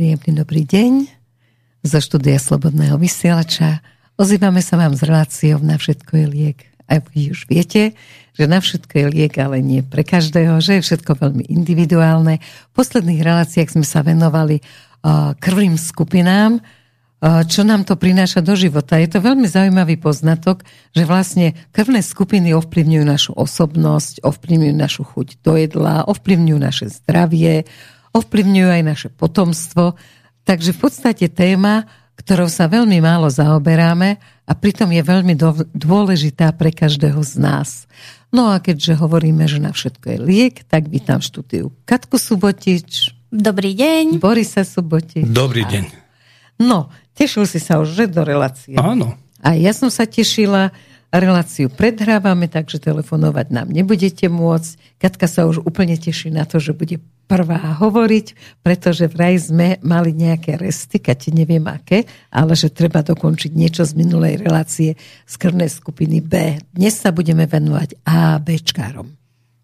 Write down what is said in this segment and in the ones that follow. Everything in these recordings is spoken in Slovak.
Príjemný dobrý deň zo štúdia Slobodného vysielača. Ozývame sa vám s reláciou Na všetko je liek. A vy už viete, že na všetko je liek, ale nie pre každého, že je všetko veľmi individuálne. V posledných reláciách sme sa venovali krvným skupinám, čo nám to prináša do života. Je to veľmi zaujímavý poznatok, že vlastne krvné skupiny ovplyvňujú našu osobnosť, ovplyvňujú našu chuť do jedla, ovplyvňujú naše zdravie, ovplyvňujú aj naše potomstvo. Takže v podstate téma, ktorou sa veľmi málo zaoberáme a pritom je veľmi dôležitá pre každého z nás. No a keďže hovoríme, že na všetko je liek, tak vítam štúdiu Katku Subotič. Dobrý deň. Borisa Subotič. Dobrý deň. No, tešil si sa už, že do relácie. Áno. A ja som sa tešila, reláciu predhrávame, takže telefonovať nám nebudete môcť. Katka sa už úplne teší na to, že bude prvá hovoriť, pretože vraj sme mali nejaké resty, Kati neviem aké, ale že treba dokončiť niečo z minulej relácie z krvnej skupiny B. Dnes sa budeme venovať A, Bčkárom.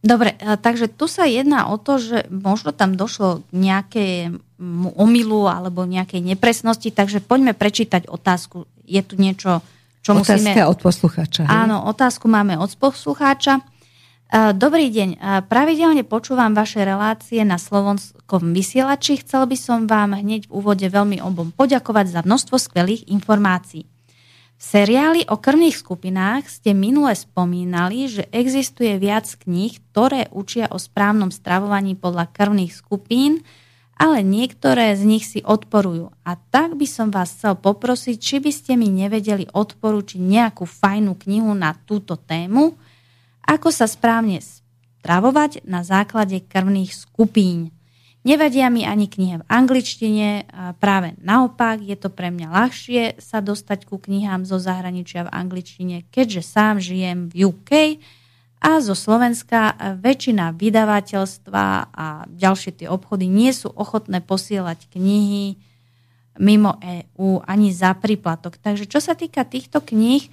Dobre, takže tu sa jedná o to, že možno tam došlo k nejakému omilu alebo nejakej nepresnosti, takže poďme prečítať otázku. Je tu niečo čo Otázka musíme... od poslucháča. Áno, otázku máme od poslucháča. E, dobrý deň, e, pravidelne počúvam vaše relácie na slovenskom vysielači. Chcel by som vám hneď v úvode veľmi obom poďakovať za množstvo skvelých informácií. V seriáli o krvných skupinách ste minule spomínali, že existuje viac kníh, ktoré učia o správnom stravovaní podľa krvných skupín, ale niektoré z nich si odporujú. A tak by som vás chcel poprosiť, či by ste mi nevedeli odporučiť nejakú fajnú knihu na túto tému, ako sa správne stravovať na základe krvných skupín. Nevedia mi ani knihe v angličtine, práve naopak je to pre mňa ľahšie sa dostať ku knihám zo zahraničia v angličtine, keďže sám žijem v UK a zo Slovenska väčšina vydavateľstva a ďalšie tie obchody nie sú ochotné posielať knihy mimo EÚ ani za príplatok. Takže čo sa týka týchto kníh,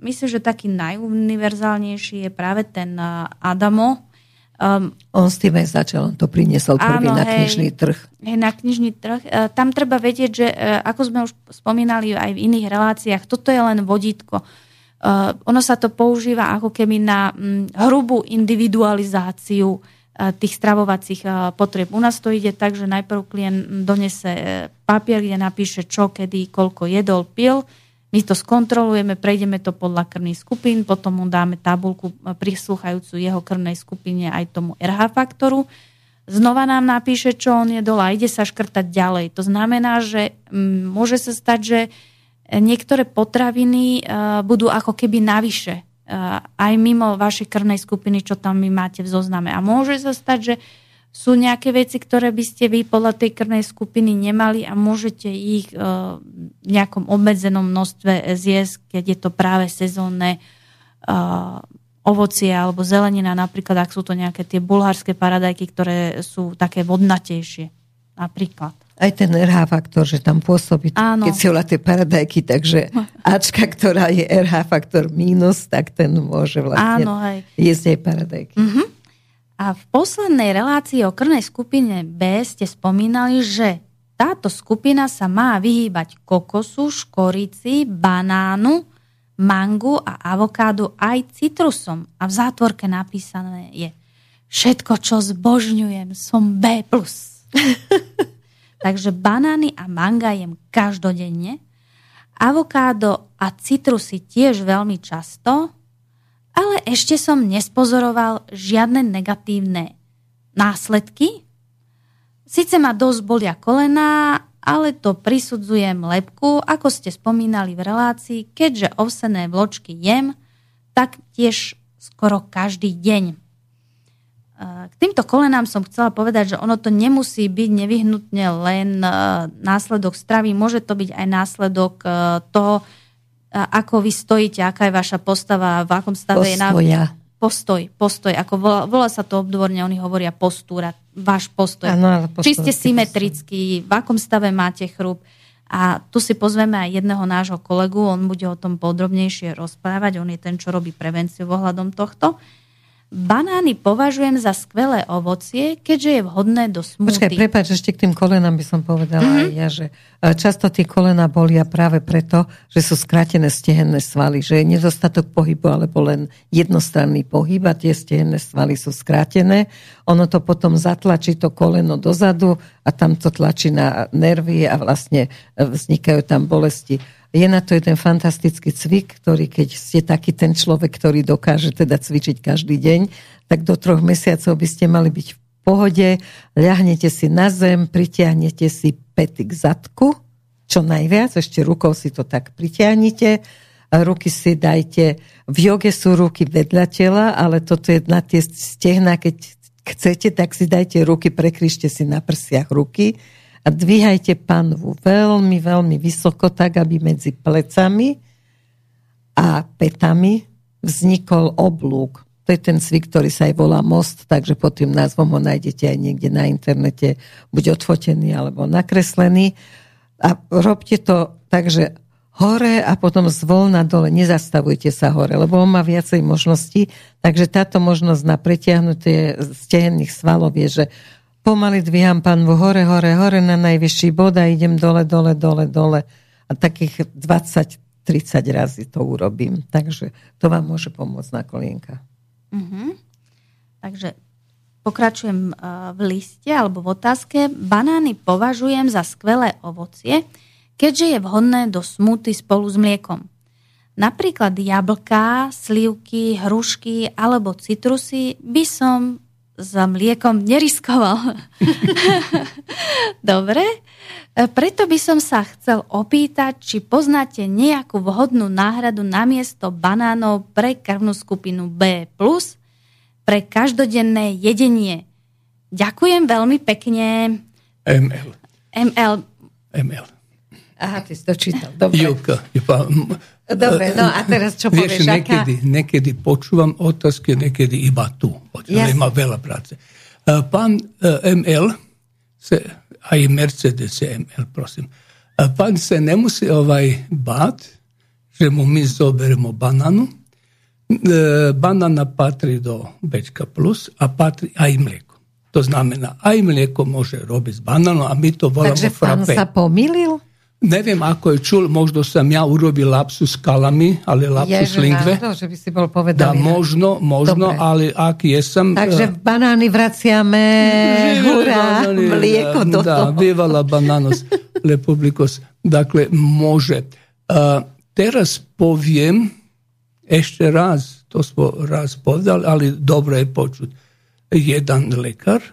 myslím, že taký najuniverzálnejší je práve ten uh, Adamo. Um, on s tým aj začal, on to priniesol prvý áno, na knižný trh. Hej, na knižný trh. Uh, tam treba vedieť, že uh, ako sme už spomínali aj v iných reláciách, toto je len vodítko. Uh, ono sa to používa ako keby na um, hrubú individualizáciu tých stravovacích uh, potrieb. U nás to ide tak, že najprv klient donese papier, kde napíše čo, kedy, koľko jedol, pil. My to skontrolujeme, prejdeme to podľa krvných skupín, potom mu dáme tabulku prislúchajúcu jeho krvnej skupine aj tomu RH faktoru. Znova nám napíše, čo on jedol a ide sa škrtať ďalej. To znamená, že um, môže sa stať, že niektoré potraviny uh, budú ako keby navyše. Uh, aj mimo vašej krvnej skupiny, čo tam vy máte v zozname. A môže sa stať, že sú nejaké veci, ktoré by ste vy podľa tej krvnej skupiny nemali a môžete ich uh, v nejakom obmedzenom množstve zjesť, keď je to práve sezónne uh, ovocie alebo zelenina, napríklad ak sú to nejaké tie bulharské paradajky, ktoré sú také vodnatejšie. Napríklad aj ten RH faktor, že tam pôsobí, Áno. keď si tie paradajky, takže Ačka, ktorá je RH faktor mínus, tak ten môže vlastne Áno, hej. jesť aj paradajky. Uh-huh. A v poslednej relácii o krvnej skupine B ste spomínali, že táto skupina sa má vyhýbať kokosu, škorici, banánu, mangu a avokádu aj citrusom. A v zátvorke napísané je všetko, čo zbožňujem, som B+. Takže banány a manga jem každodenne, avokádo a citrusy tiež veľmi často, ale ešte som nespozoroval žiadne negatívne následky. Sice ma dosť bolia kolená, ale to prisudzujem lepku, ako ste spomínali v relácii, keďže ovsené vločky jem, tak tiež skoro každý deň. K týmto kolenám som chcela povedať, že ono to nemusí byť nevyhnutne len e, následok stravy, môže to byť aj následok e, toho, e, ako vy stojíte, aká je vaša postava, v akom stave Postoja. je na... Postoj, postoj, ako volá, volá sa to obdvorne, oni hovoria postúra, váš postoj. Ano, postoj Či ste symetrický, v akom stave máte chrup. A tu si pozveme aj jedného nášho kolegu, on bude o tom podrobnejšie rozprávať, on je ten, čo robí prevenciu ohľadom tohto. Banány považujem za skvelé ovocie, keďže je vhodné do smúty. Počkaj, prepáč, ešte k tým kolenám by som povedala mm-hmm. aj ja, že e, často tie kolena bolia práve preto, že sú skrátené stehenné svaly, že je nedostatok pohybu alebo len jednostranný pohyb a tie stehenné svaly sú skrátené. Ono to potom zatlačí to koleno dozadu a tam to tlačí na nervy a vlastne e, vznikajú tam bolesti je na to jeden fantastický cvik, ktorý keď ste taký ten človek, ktorý dokáže teda cvičiť každý deň, tak do troch mesiacov by ste mali byť v pohode, ľahnete si na zem, pritiahnete si pety k zadku, čo najviac, ešte rukou si to tak pritiahnite, ruky si dajte, v joge sú ruky vedľa tela, ale toto je na tie stehna, keď chcete, tak si dajte ruky, prekryšte si na prsiach ruky, a dvíhajte panvu veľmi, veľmi vysoko, tak aby medzi plecami a petami vznikol oblúk. To je ten cvik, ktorý sa aj volá most, takže pod tým názvom ho nájdete aj niekde na internete, buď odfotený alebo nakreslený. A robte to tak, že hore a potom zvolna dole, nezastavujte sa hore, lebo on má viacej možností, takže táto možnosť na pretiahnutie stehenných svalov je, že pomaly dvíham panvu hore, hore, hore na najvyšší bod a idem dole, dole, dole, dole. A takých 20-30 razy to urobím. Takže to vám môže pomôcť na kolienka. Uh-huh. Takže pokračujem uh, v liste alebo v otázke. Banány považujem za skvelé ovocie, keďže je vhodné do smuty spolu s mliekom. Napríklad jablká, slivky, hrušky alebo citrusy by som za mliekom neriskoval. Dobre, preto by som sa chcel opýtať, či poznáte nejakú vhodnú náhradu namiesto banánov pre krvnú skupinu B+, pre každodenné jedenie. Ďakujem veľmi pekne. ML. ML. ML. Aha, ty si to čítal. Dobre. Juka. Dobre, no a teraz čo Vieš, povieš? nekedy, aká... nekedy počúvam otázky, nekedy iba tu. Yes. Má veľa práce. E, pán e, ML, se, aj Mercedes ML, prosím. E, pán se nemusí ovaj bát, že mu my zoberemo bananu. Banana patrí do Bečka plus a patrí aj mlieko. To znamená, aj mlieko môže robiť s bananom a my to voláme Takže pán sa pomýlil? Neviem, ako je čul, možno som ja urobil lapsus kalami, ale lapsus lingve. Že by si bol povedal. Da, možno, možno, Dobre. ale ak jesam... Takže banány vraciame, hurá, mlieko do da, toho. Vivala bananos republikos. Dakle, može. A, teraz poviem ešte raz, to smo raz povedali, ali dobro je počuť. Jedan lekar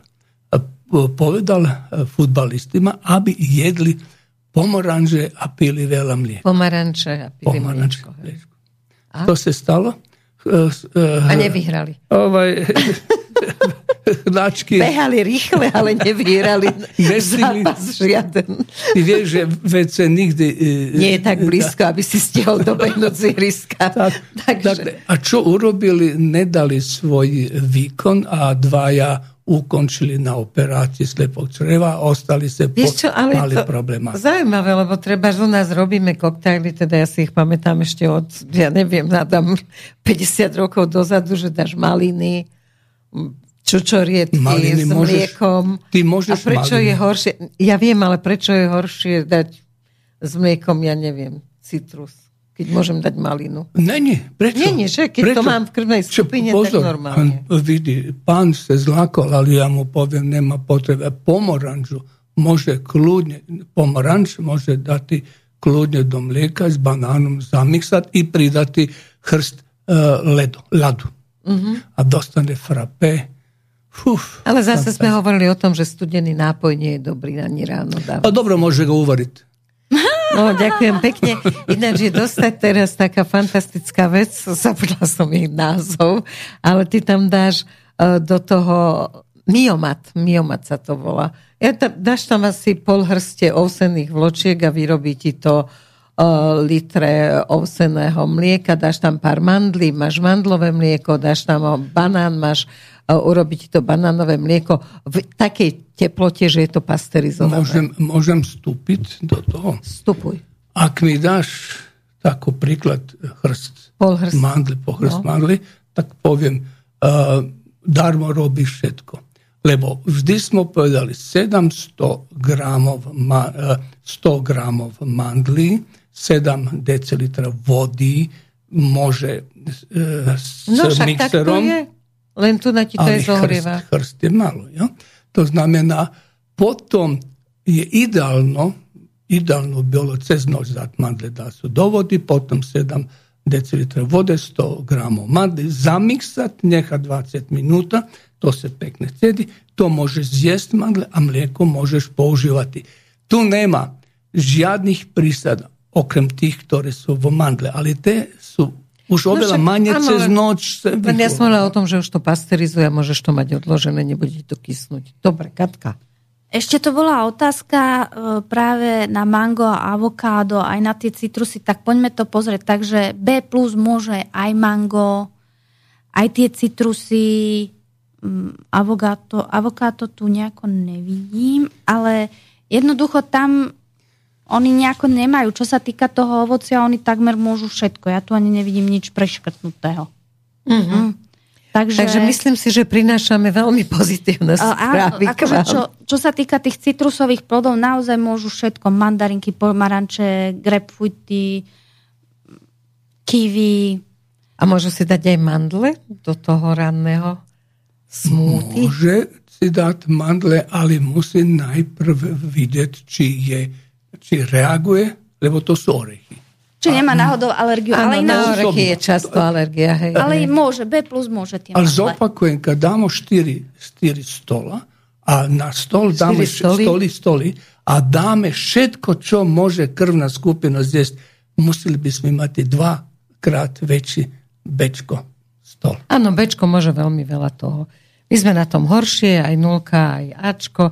povedal futbalistima, aby jedli pomoranže a pili veľa mlieka. Pomaranče a pili Pomaranče, mliečko. A? To sa stalo? A nevyhrali. Ovaj, hnačky. Behali rýchle, ale nevyhrali zápas žiaden. Ty vieš, že WC nikdy... E, Nie je tak blízko, aby si stihol dobehnúť z ihriska. Tak, Takže... tak, a čo urobili? Nedali svoj výkon a dvaja ukončili na operácii slepog čreva a ostali sa po, čo, ale mali to probléma. Zaujímavé, lebo treba, že u nás robíme koktajly, teda ja si ich pamätám ešte od, ja neviem, nadám 50 rokov dozadu, že dáš maliny, čučorietky maliny s mliekom. Môžeš, ty môžeš a prečo maliny. je horšie, ja viem, ale prečo je horšie dať s mliekom, ja neviem, citrus keď môžem dať malinu. Není, prečo? Není, že? Keď prečo? to mám v krvnej skupine, pozor, tak normálne. Vidi, pán se zlakol, ali ja mu poviem, nema potrebe. Pomoranžu može kludnje, pomoranč može dati kludnje do mlijeka s bananom zamiksat i pridati hrst uh, ledu, ladu. Uh-huh. A dostane frape. Uf, Ale zase sme hovorili o tom, že studený nápoj nie je dobrý ani ráno dávať. A dobro može ga uvariť. No, ďakujem pekne. Ináč je dostať teraz taká fantastická vec, zabudla som jej názov, ale ty tam dáš uh, do toho miomat, miomat sa to volá. Ja tam, dáš tam asi pol hrste ovsených vločiek a vyrobí ti to uh, litre ovseného mlieka, dáš tam pár mandlí, máš mandlové mlieko, dáš tam banán, máš urobiť to banánové mlieko v takej teplote, že je to pasterizované. Môžem, môžem vstúpiť do toho? Vstupuj. Ak mi dáš takú príklad hrst, Pol hrst. mandly, po hrst no. mandly, tak poviem, darmo robí všetko. Lebo vždy smo povedali 700 gramov, 100 gramov mandlí, 7 decilitra vody môže e, s no, mixerom. Tak to je. Len tu na ti to je zohrieva. Chrst, chrst je malo. Ja? To znamená, potom je ideálno, ideálno bilo cez noć dat mandle da su dovodi, potom 7 decilitra vode, 100 gramov mandli, zamiksat, njeha 20 minuta, to se pekne cedi, to možeš zjest mandle, a mlijeko možeš použivati. Tu nema žiadnych prísad, okrem tých, ktoré sú v mandle, ale tie sú už no oveľa áno, cez noc. Ja som o tom, že už to pasterizuje a môžeš to mať odložené, nebude to kysnúť. Dobre, Katka. Ešte to bola otázka e, práve na mango a avokádo, aj na tie citrusy, tak poďme to pozrieť. Takže B plus môže aj mango, aj tie citrusy, mm, avokádo, avokádo tu nejako nevidím, ale jednoducho tam oni nejako nemajú. Čo sa týka toho ovocia, oni takmer môžu všetko. Ja tu ani nevidím nič preškrtnutého. Mm-hmm. Takže, Takže myslím si, že prinášame veľmi pozitívne správy. Áno, akože čo, čo sa týka tých citrusových plodov, naozaj môžu všetko. Mandarinky, pomaranče, grapefruity, kiwi. A môžu si dať aj mandle do toho ranného smúty? Môže si dať mandle, ale musí najprv vidieť, či, je, či reaguje, lebo to sú orechy. Či nemá náhodou alergiu. Áno, ale na orechy je často alergia. Hej, ale hej. môže, B plus môže tie Ale zopakujem, keď dámo 4, 4 stola a na stol dáme stoli? stoli, stoli a dáme všetko, čo môže krvná skupina zjesť, museli by sme mať dvakrát väčší bečko stol. Áno, bečko môže veľmi veľa toho. My sme na tom horšie, aj nulka, aj Ačko.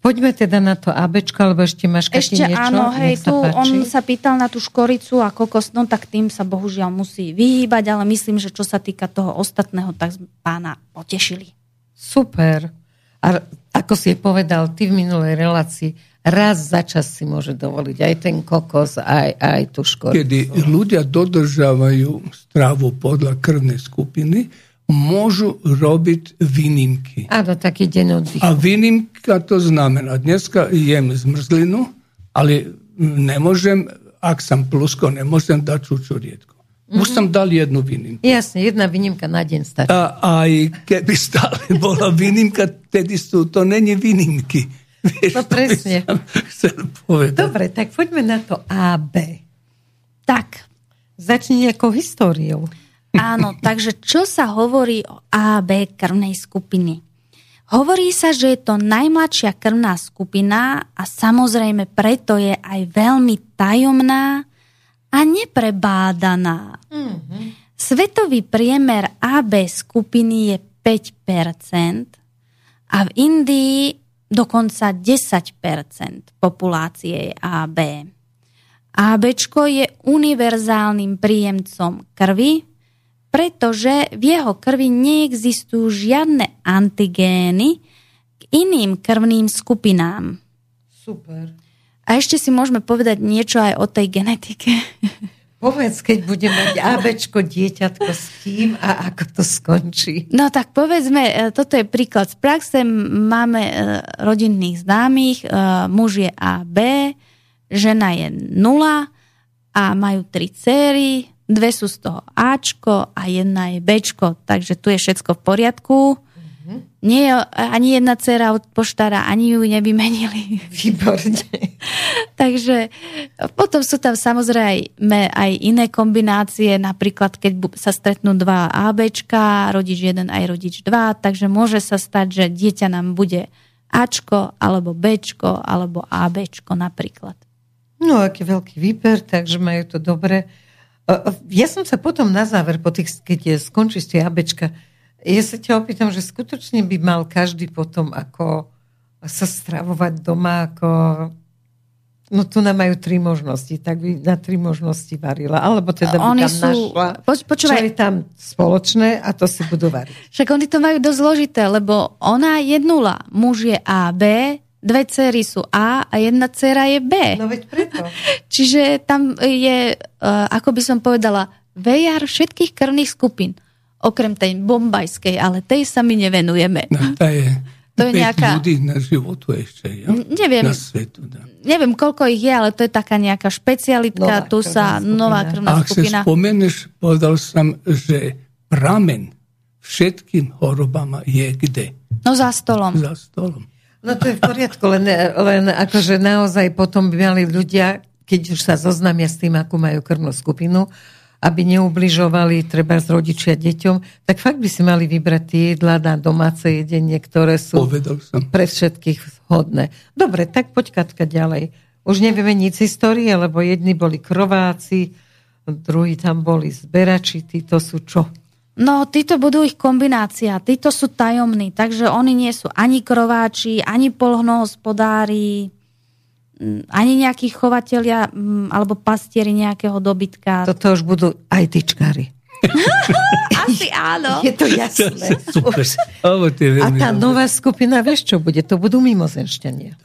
Poďme teda na to ABčko, alebo ešte máš Ešte niečo? áno, hej, tu páči. on sa pýtal na tú škoricu a kokos, no tak tým sa bohužiaľ musí vyhýbať, ale myslím, že čo sa týka toho ostatného, tak pána potešili. Super. A ako si povedal, ty v minulej relácii, raz za čas si môže dovoliť aj ten kokos, aj, aj tú škoricu. Kedy ľudia dodržávajú stravu podľa krvnej skupiny, môžu robiť výnimky. Áno, taký deň oddychu. A výnimka to znamená, dneska jem zmrzlinu, ale nemôžem, ak som plusko, nemôžem dať čučorietku. Mm-hmm. Už som dal jednu výnimku. Jasne, jedna výnimka na deň stačí. A aj keby stále bola výnimka, tedy sú to není výnimky. Vieš, no presne. Chcel povedať. Dobre, tak poďme na to A, B. Tak. Začni nejakou históriou. Áno, takže čo sa hovorí o A, B krvnej skupiny? Hovorí sa, že je to najmladšia krvná skupina a samozrejme preto je aj veľmi tajomná a neprebádaná. Mm-hmm. Svetový priemer AB skupiny je 5% a v Indii dokonca 10% populácie je AB. AB je univerzálnym príjemcom krvi, pretože v jeho krvi neexistujú žiadne antigény k iným krvným skupinám. Super. A ešte si môžeme povedať niečo aj o tej genetike. Povedz, keď bude mať ABčko dieťatko s kým a ako to skončí. No tak povedzme, e, toto je príklad z praxe. Máme e, rodinných známych, e, muž je AB, žena je nula a majú tri céry, dve sú z toho Ačko a jedna je Bčko, takže tu je všetko v poriadku. Mm-hmm. Nie ani jedna dcera od poštára, ani ju nevymenili. Výborne. takže potom sú tam samozrejme aj iné kombinácie, napríklad keď sa stretnú dva ABčka, rodič 1 aj rodič 2, takže môže sa stať, že dieťa nám bude Ačko, alebo Bčko, alebo ABčko napríklad. No, aký veľký výber, takže majú to dobre ja som sa potom na záver, po tých, keď skončí tie abečka, ja sa ťa opýtam, že skutočne by mal každý potom ako sa stravovať doma, ako No tu nám majú tri možnosti, tak by na tri možnosti varila. Alebo teda by oni tam sú... našla, Poč, počúvaj. čo je tam spoločné a to si budú variť. Však oni to majú dosť zložité, lebo ona je nula. Muž je A, B, dve cery sú A a jedna cera je B. No veď preto. Čiže tam je, uh, ako by som povedala, vejar všetkých krvných skupín. okrem tej bombajskej, ale tej sa my nevenujeme. No, tá je to je nejaká... ľudí na životu ešte, ja? Neviem, na svetu. Da. neviem, koľko ich je, ale to je taká nejaká špecialitka, nová tu sa skupina. nová krvná Ak skupina. Ak sa spomeneš, povedal som, že pramen všetkým chorobám je kde? No za stolom. Za stolom. No to je v poriadku, len, len akože naozaj potom by mali ľudia, keď už sa zoznámia s tým, akú majú krvnú skupinu, aby neubližovali treba z rodičia deťom, tak fakt by si mali vybrať tie jedlá na domáce jedenie, ktoré sú pre všetkých vhodné. Dobre, tak poď Katka ďalej. Už nevieme nic z histórie, lebo jedni boli krováci, druhí tam boli zberači, títo sú čo? No, títo budú ich kombinácia, títo sú tajomní, takže oni nie sú ani krováči, ani polhnohospodári, Mm, ani nejakí chovatelia mm, alebo pastieri nejakého dobytka. Toto už budú aj tyčkári. Asi áno. Je to jasné. Super. A tá nová skupina, vieš čo bude? To budú mimozenšťania.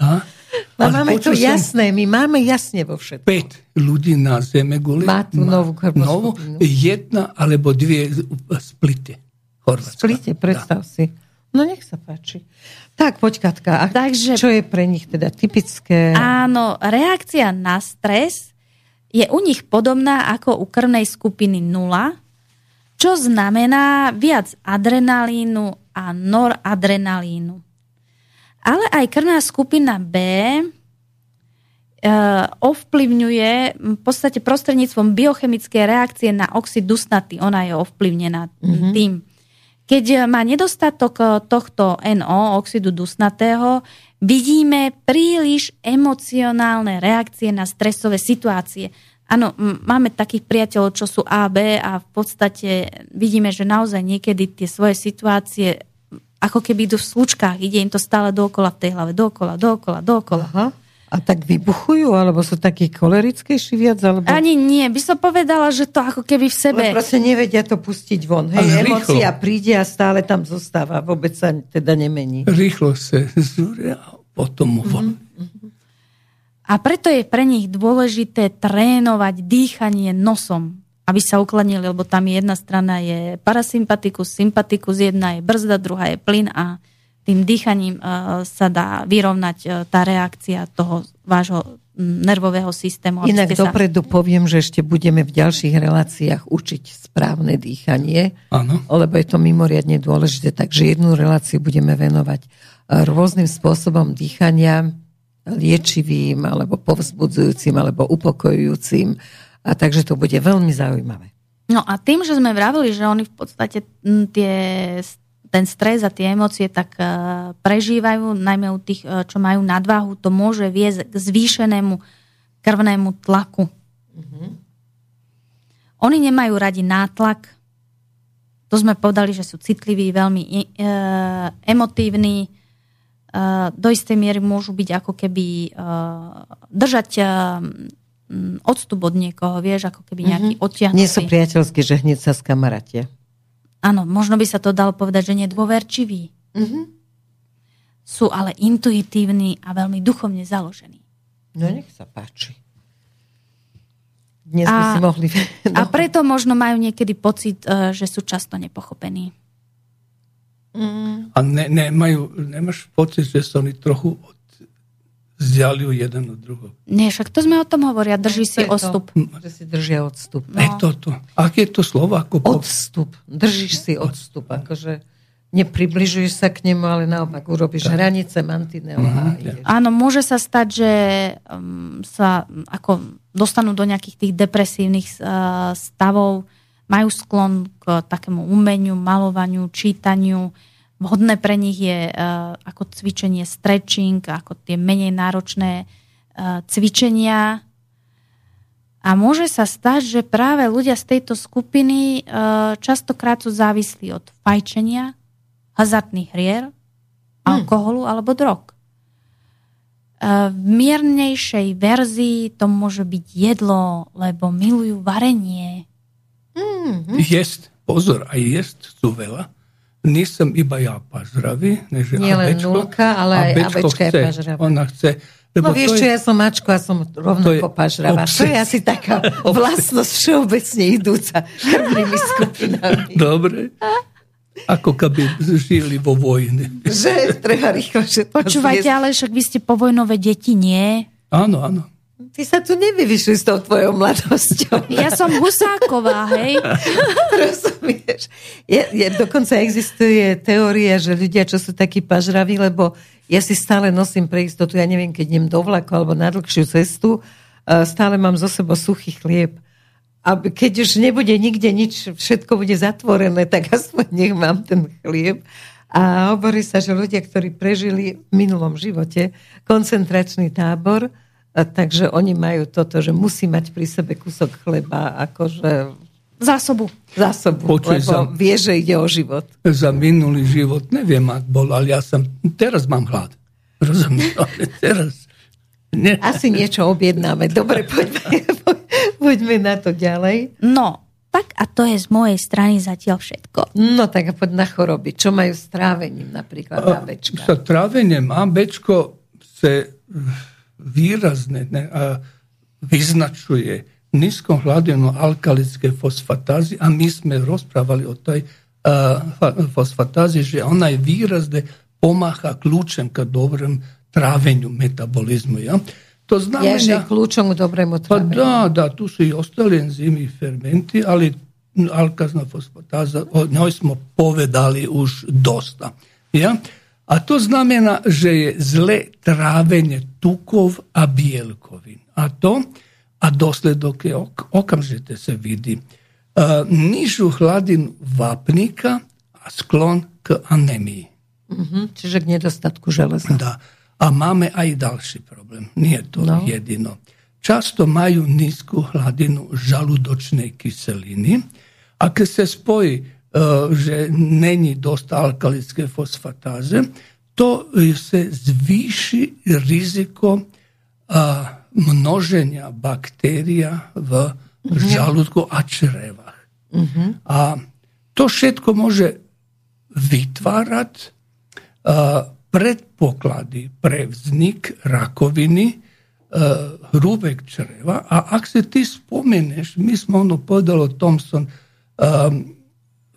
No, máme to jasné, my máme jasne vo všetkom. 5 ľudí na zeme guli má tú novú novú, jedna alebo dve splite. Chorvátska. Splite, predstav da. si. No nech sa páči. Tak, poď Katka. A Takže, čo je pre nich teda typické? Áno, reakcia na stres je u nich podobná ako u krvnej skupiny 0, čo znamená viac adrenalínu a noradrenalínu. Ale aj krvná skupina B e, ovplyvňuje v podstate prostredníctvom biochemické reakcie na oxid dusnatý. Ona je ovplyvnená mm-hmm. tým. Keď má nedostatok eh, tohto NO, oxidu dusnatého, vidíme príliš emocionálne reakcie na stresové situácie. Áno, máme takých priateľov, čo sú A, B a v podstate vidíme, že naozaj niekedy tie svoje situácie ako keby idú v slučkách, ide im to stále dokola v tej hlave, dokola, dokola, dokola. Aha. A tak vybuchujú, alebo sú takí kolerickejší viac? Alebo... Ani nie, by som povedala, že to ako keby v sebe... Ale proste nevedia to pustiť von. Hej, emócia príde a stále tam zostáva, vôbec sa teda nemení. Rýchlo sa zúria a potom von. Mm-hmm. A preto je pre nich dôležité trénovať dýchanie nosom, aby sa ukladnili, lebo tam jedna strana je parasympatikus, sympatikus, jedna je brzda, druhá je plyn a tým dýchaním e, sa dá vyrovnať e, tá reakcia toho vášho nervového systému. Inak dopredu sa... poviem, že ešte budeme v ďalších reláciách učiť správne dýchanie, ano. lebo je to mimoriadne dôležité. Takže jednu reláciu budeme venovať e, rôznym spôsobom dýchania, liečivým, alebo povzbudzujúcim, alebo upokojujúcim. A takže to bude veľmi zaujímavé. No a tým, že sme vravili, že oni v podstate tie ten stres a tie emócie tak e, prežívajú, najmä u tých, e, čo majú nadvahu, to môže viesť k zvýšenému krvnému tlaku. Mm-hmm. Oni nemajú radi nátlak, to sme povedali, že sú citliví, veľmi e, emotívni, e, do istej miery môžu byť ako keby e, držať e, odstup od niekoho, vieš, ako keby nejaký mm-hmm. odtiahnutý. Nie sú priateľskí, že hneď sa skamarátia. Áno, možno by sa to dalo povedať, že nedôverčiví. Mm-hmm. Sú ale intuitívni a veľmi duchovne založení. No nech sa páči. Dnes a, by si mohli... No. A preto možno majú niekedy pocit, e, že sú často nepochopení. Mm. A ne, ne, majú, nemáš pocit, že sú oni trochu od vzdialujú jeden od druhého. Nie, však to sme o tom hovoria, drží si odstup. To, že si držia odstup. No. Je toto. Aké je to slovo? Ako po... Odstup. Držíš si odstup. Akože nepribližuješ sa k nemu, ale naopak urobíš tak. hranice, mantinel. Mm-hmm. Áno, môže sa stať, že um, sa ako dostanú do nejakých tých depresívnych uh, stavov, majú sklon k takému umeniu, malovaniu, čítaniu, Vhodné pre nich je uh, ako cvičenie stretching, ako tie menej náročné uh, cvičenia. A môže sa stať, že práve ľudia z tejto skupiny uh, častokrát sú závislí od fajčenia, hazardných hier, hmm. alkoholu alebo drog. V miernejšej verzii to môže byť jedlo, lebo milujú varenie. Mm-hmm. Jest, pozor, aj jest chcú veľa nisam iba ja pažravi, neže Nie len Abečko, nulka, ale aj Abečka je chce, pažravá. Ona chce. No Lebo vieš to čo, ja som mačko a som rovnako pažravá. To je asi taká vlastnosť všeobecne idúca krvnými skupinami. Dobre. Ako keby žili vo vojne. Že treba rýchlo všetko Počúvajte, ale však vy ste povojnové deti, nie? Áno, áno. Ty sa tu nevyvyšuj s tou tvojou mladosťou. Ja som Husáková, hej? Rozumieš? Je, je, dokonca existuje teória, že ľudia, čo sú takí pažraví, lebo ja si stále nosím pre istotu, ja neviem, keď idem do vlaku alebo na dlhšiu cestu, eh, stále mám zo sebou suchý chlieb. A keď už nebude nikde nič, všetko bude zatvorené, tak aspoň nech mám ten chlieb. A hovorí sa, že ľudia, ktorí prežili v minulom živote koncentračný tábor, a takže oni majú toto, že musí mať pri sebe kúsok chleba, akože Zásobu. zásobu, Počuj, lebo za- vie, že ide o život. Za minulý život, neviem, ak bol, ale ja som, teraz mám hlad. Rozumieš, ale teraz. Nie. Asi niečo objednáme. Dobre, poďme, poďme na to ďalej. No, tak a to je z mojej strany zatiaľ všetko. No tak a poď na choroby. Čo majú s trávením napríklad na bečka? Sa trávením A Bčko se virazne, ne, a, vyznačuje niskom hladinu alkalitske fosfatazi, a mi smo raspravali o toj fosfatazi, že ona je virazne pomaha ključem ka dobrom travenju metabolizmu. Ja? To znamenja... ključem u dobremu. Pa da, da, tu su i ostali enzimi i fermenti, ali alkazna fosfataza, o njoj smo povedali už dosta. Ja? A to znamena, že je zle trávenje tukov a bijelkovin. A to, a dosledok je ok, okamžite se vidi, a, nižu hladinu vapnika, a sklon k anemiji. Mhm, čiže k nedostatku železa. Da. A máme aj ďalší problém. Nie je to No. jedino. Často majú nízku hladinu žaludočnej kyseliny a keď sa spojí, e, že není dosta alkalické fosfatáze, to sa zvýši riziko a, množenja bakterija v žaludku a črevách. A to všetko može vytvárať a, predpoklady pre vznik rakoviny a, hrubeg čreva. A ak se ti spomeneš, mi smo ono podalo Thompson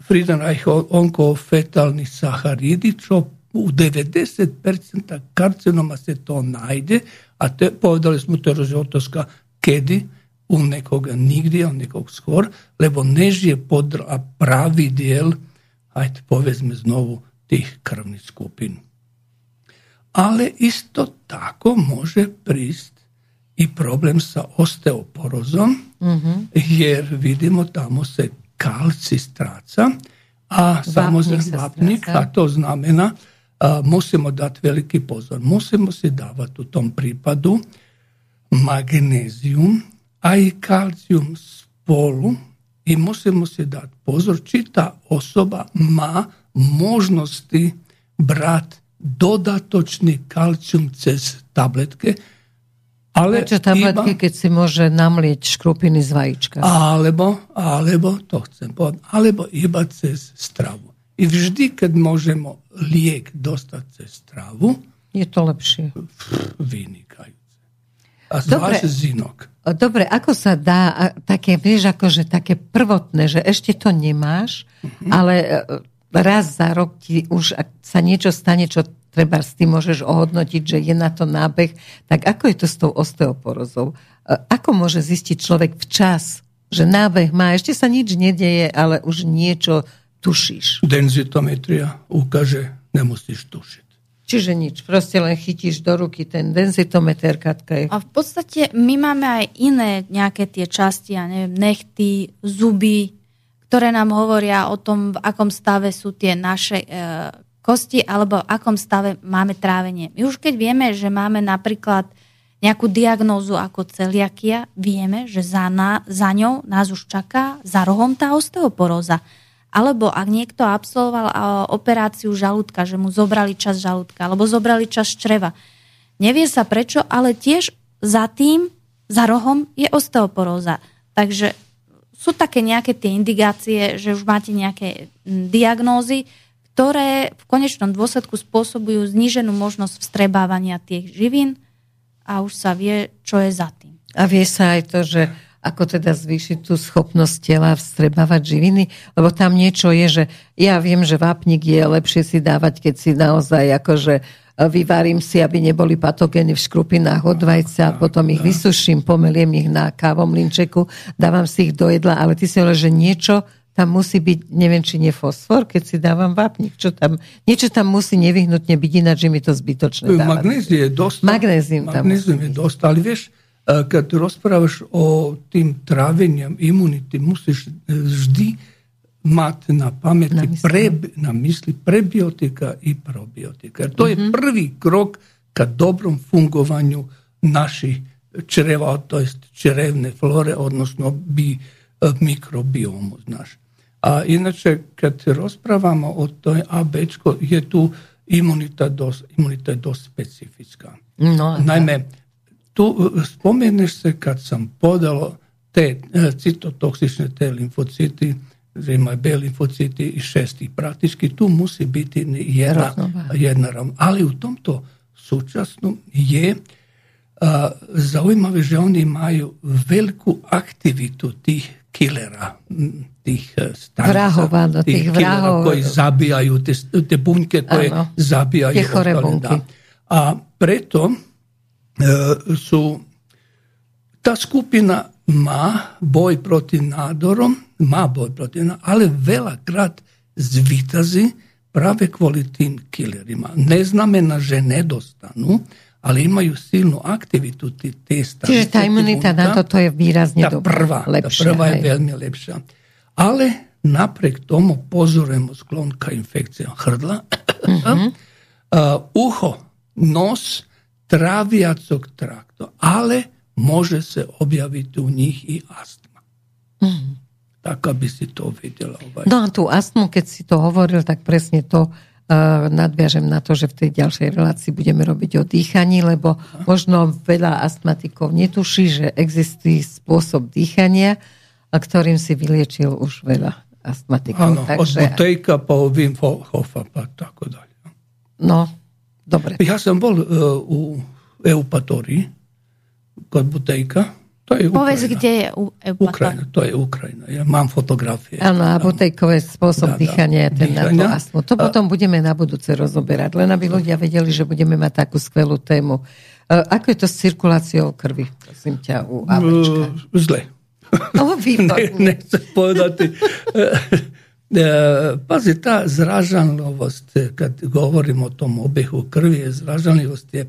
Friedenreich onkofetalni saharidi, čo u 90% karcinoma se to najde, a te, povedali smo to je kedy u nekoga nigdje, u nekog skôr, lebo než je podr a pravi diel, ajde povedzme znovu, tih krvnih skupin. Ale isto tako može prísť i problem sa osteoporozom, jer vidimo tamo se kalci stráca a samozrejme sa vapnik, a to znamená, a, musimo dati veliki pozor. Musimo si davati u tom pripadu magnezijum, a i kalcijum spolu i musimo si dati pozor, či ta osoba ma možnosti brat dodatočni kalcijum cez tabletke, ale Prečo tabletky, iba- keď si môže namlieť škrupiny z vajíčka? alebo, alebo, to chcem povedať, alebo iba cez stravu. I vždy, keď môžemo liek dostať cez stravu, Je to lepšie. vynikajúce. A zvlášť zinok. Dobre, ako sa dá, také, vieš, akože také prvotné, že ešte to nemáš, ale e, raz za rok ti už, ak sa niečo stane, čo treba s tým môžeš ohodnotiť, že je na to nábeh, tak ako je to s tou osteoporozou? E, Ako môže zistiť človek včas, že nábeh má, ešte sa nič nedeje, ale už niečo tušíš. Denzitometria ukáže, nemusíš tušiť. Čiže nič, proste len chytíš do ruky ten denzitometer, Katka je. A v podstate my máme aj iné nejaké tie časti, ja neviem, nechty, zuby, ktoré nám hovoria o tom, v akom stave sú tie naše e, kosti, alebo v akom stave máme trávenie. My už keď vieme, že máme napríklad nejakú diagnózu ako celiakia, vieme, že za, na, za ňou nás už čaká za rohom tá osteoporóza. Alebo ak niekto absolvoval a, operáciu žalúdka, že mu zobrali čas žalúdka, alebo zobrali čas čreva. Nevie sa prečo, ale tiež za tým, za rohom je osteoporóza. Takže sú také nejaké tie indikácie, že už máte nejaké diagnózy, ktoré v konečnom dôsledku spôsobujú zníženú možnosť vstrebávania tých živín a už sa vie, čo je za tým. A vie sa aj to, že ako teda zvýšiť tú schopnosť tela vstrebávať živiny, lebo tam niečo je, že ja viem, že vápnik je lepšie si dávať, keď si naozaj akože vyvarím si, aby neboli patogény v škrupinách od vajca, potom ich vysuším, pomeliem ich na kávom linčeku, dávam si ich do jedla, ale ty si hovoril, že niečo tam musí byť, neviem, či nie fosfor, keď si dávam vápnik, čo tam, niečo tam musí nevyhnutne byť, ináč je mi to zbytočné dávať. Magnézium je dosť. Magnézium tam Magnézium je dosť, ale vieš, e, keď rozprávaš o tým tráveniam imunity, musíš vždy mať na pamäti, na mysli, pre, na mysli prebiotika i probiotika. To mm-hmm. je mhm. prvý krok ka dobrom fungovanju naših čreva, to jest črevne flore, odnosno bi, e, mikrobiomu, znaš. A inače, kad rozpravamo o toj AB, je tu imunita dos, imunita dosta specifička. No, Naime, tu e, spomeneš se kad sam podalo te e, citotoksične te limfociti, že imaju B limfociti i šesti. Praktički tu musi biti jedna, jedna ravna. Ali u tomto sučasnu je a, zaujímavé, že oni majú veľkú aktivitu tých killera, tých e, stanica, vrahov, áno, tých, tých vrahov. koji zabíjajú tie, tie bunke, koje áno, zabíjajú. Tie chore bunky. A preto e, sú tá skupina má boj proti nádorom, má boj proti nádorom, ale veľakrát zvýtazi práve kvôli tým killerima. Neznamená, že nedostanú, ale imajú silnú aktivitu tie stanice. Čiže tá imunita na toto je výrazne tá prvá, lepšia. Tá prvá je veľmi lepšia. Ale napriek tomu pozorujeme sklon k infekciám hrdla, uh-huh. uh, uho, nos, tráviacok trakto, ale može se objaviti u njih i astma. Mm. Tak, aby si to videla. Ovaj. No a tú astmu, keď si to hovoril, tak presne to uh, nadviažem na to, že v tej ďalšej relácii budeme robiť o dýchaní, lebo a? možno veľa astmatikov netuší, že existuje spôsob dýchania, ktorým si vyliečil už veľa astmatikov. Áno, Takže... od Butejka po Wim Hofa a tako dalje. No, dobre. Ja som bol uh, u Eupatorii, kod Butejka. To je Povedz, kde je Ukrajina, to je Ukrajina. Ja mám fotografie. Áno, a Butejkové spôsob da, dýchania, ten dýchania. na to. To potom budeme na budúce rozoberať, len aby ľudia vedeli, že budeme mať takú skvelú tému. E, ako je to s cirkuláciou krvi, prosím ťa, u Avečka? Zle. No, ne, nechcem povedať. E, e, pazi, tá zražanlivosť, kad govorimo o tom obehu krvi, zražanlivosť je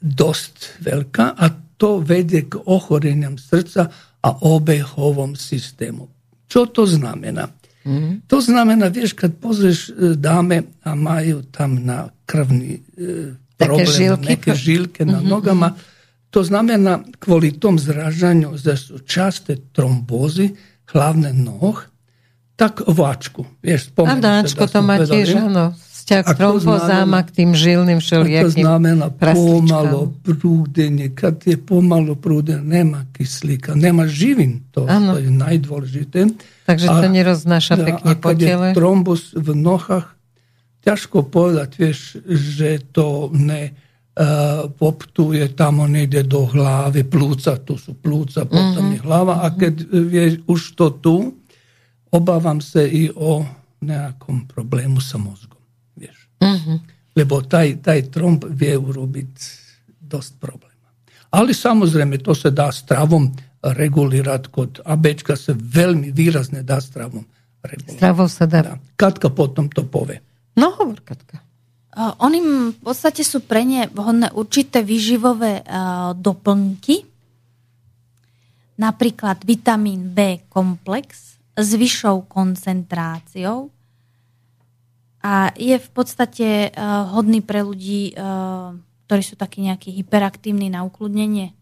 dosť veľká a to vede k ohorenjem srca, a obehovom sistemu. Čo to znamena? Mm-hmm. To znamena, vješ, kad pozveš e, dame, a maju tam na krvni e, problem, neke žilke, neke žilke na mm-hmm. nogama, to znamena kvalitom zražanju za su časte trombozi hlavne noh, tak ovačku. Vieš, a, da, to makižano. Vzťah k trombozám a k tým žilným všelijakým To znamená pomalo prúdenie. Kad je pomalo prúdenie, nema kyslíka, nema živin. To, to je najdôležité. Takže a, to neroznáša pekne po tele. A je trombus v nohách, ťažko povedať, vieš, že to ne uh, poptuje tamo nejde do hlavy, plúca, tu sú plúca, potom mm-hmm. je hlava. A keď vieš už to tu, obávam sa i o nejakom problému sa mozgu. Mm-hmm. Lebo taj, taj tromb vie urobiť dosť problém. Ale samozrejme, to sa dá stravom regulirať. Kod ABčka sa veľmi výrazne dá stravom regulirať. Stravou sa dá. dá. Katka potom to povie. No hovor, Katka. Uh, oni v podstate sú pre ne vhodné určité výživové uh, doplnky, napríklad vitamín B komplex s vyššou koncentráciou, a je v podstate uh, hodný pre ľudí, uh, ktorí sú takí nejakí hyperaktívni na ukludnenie.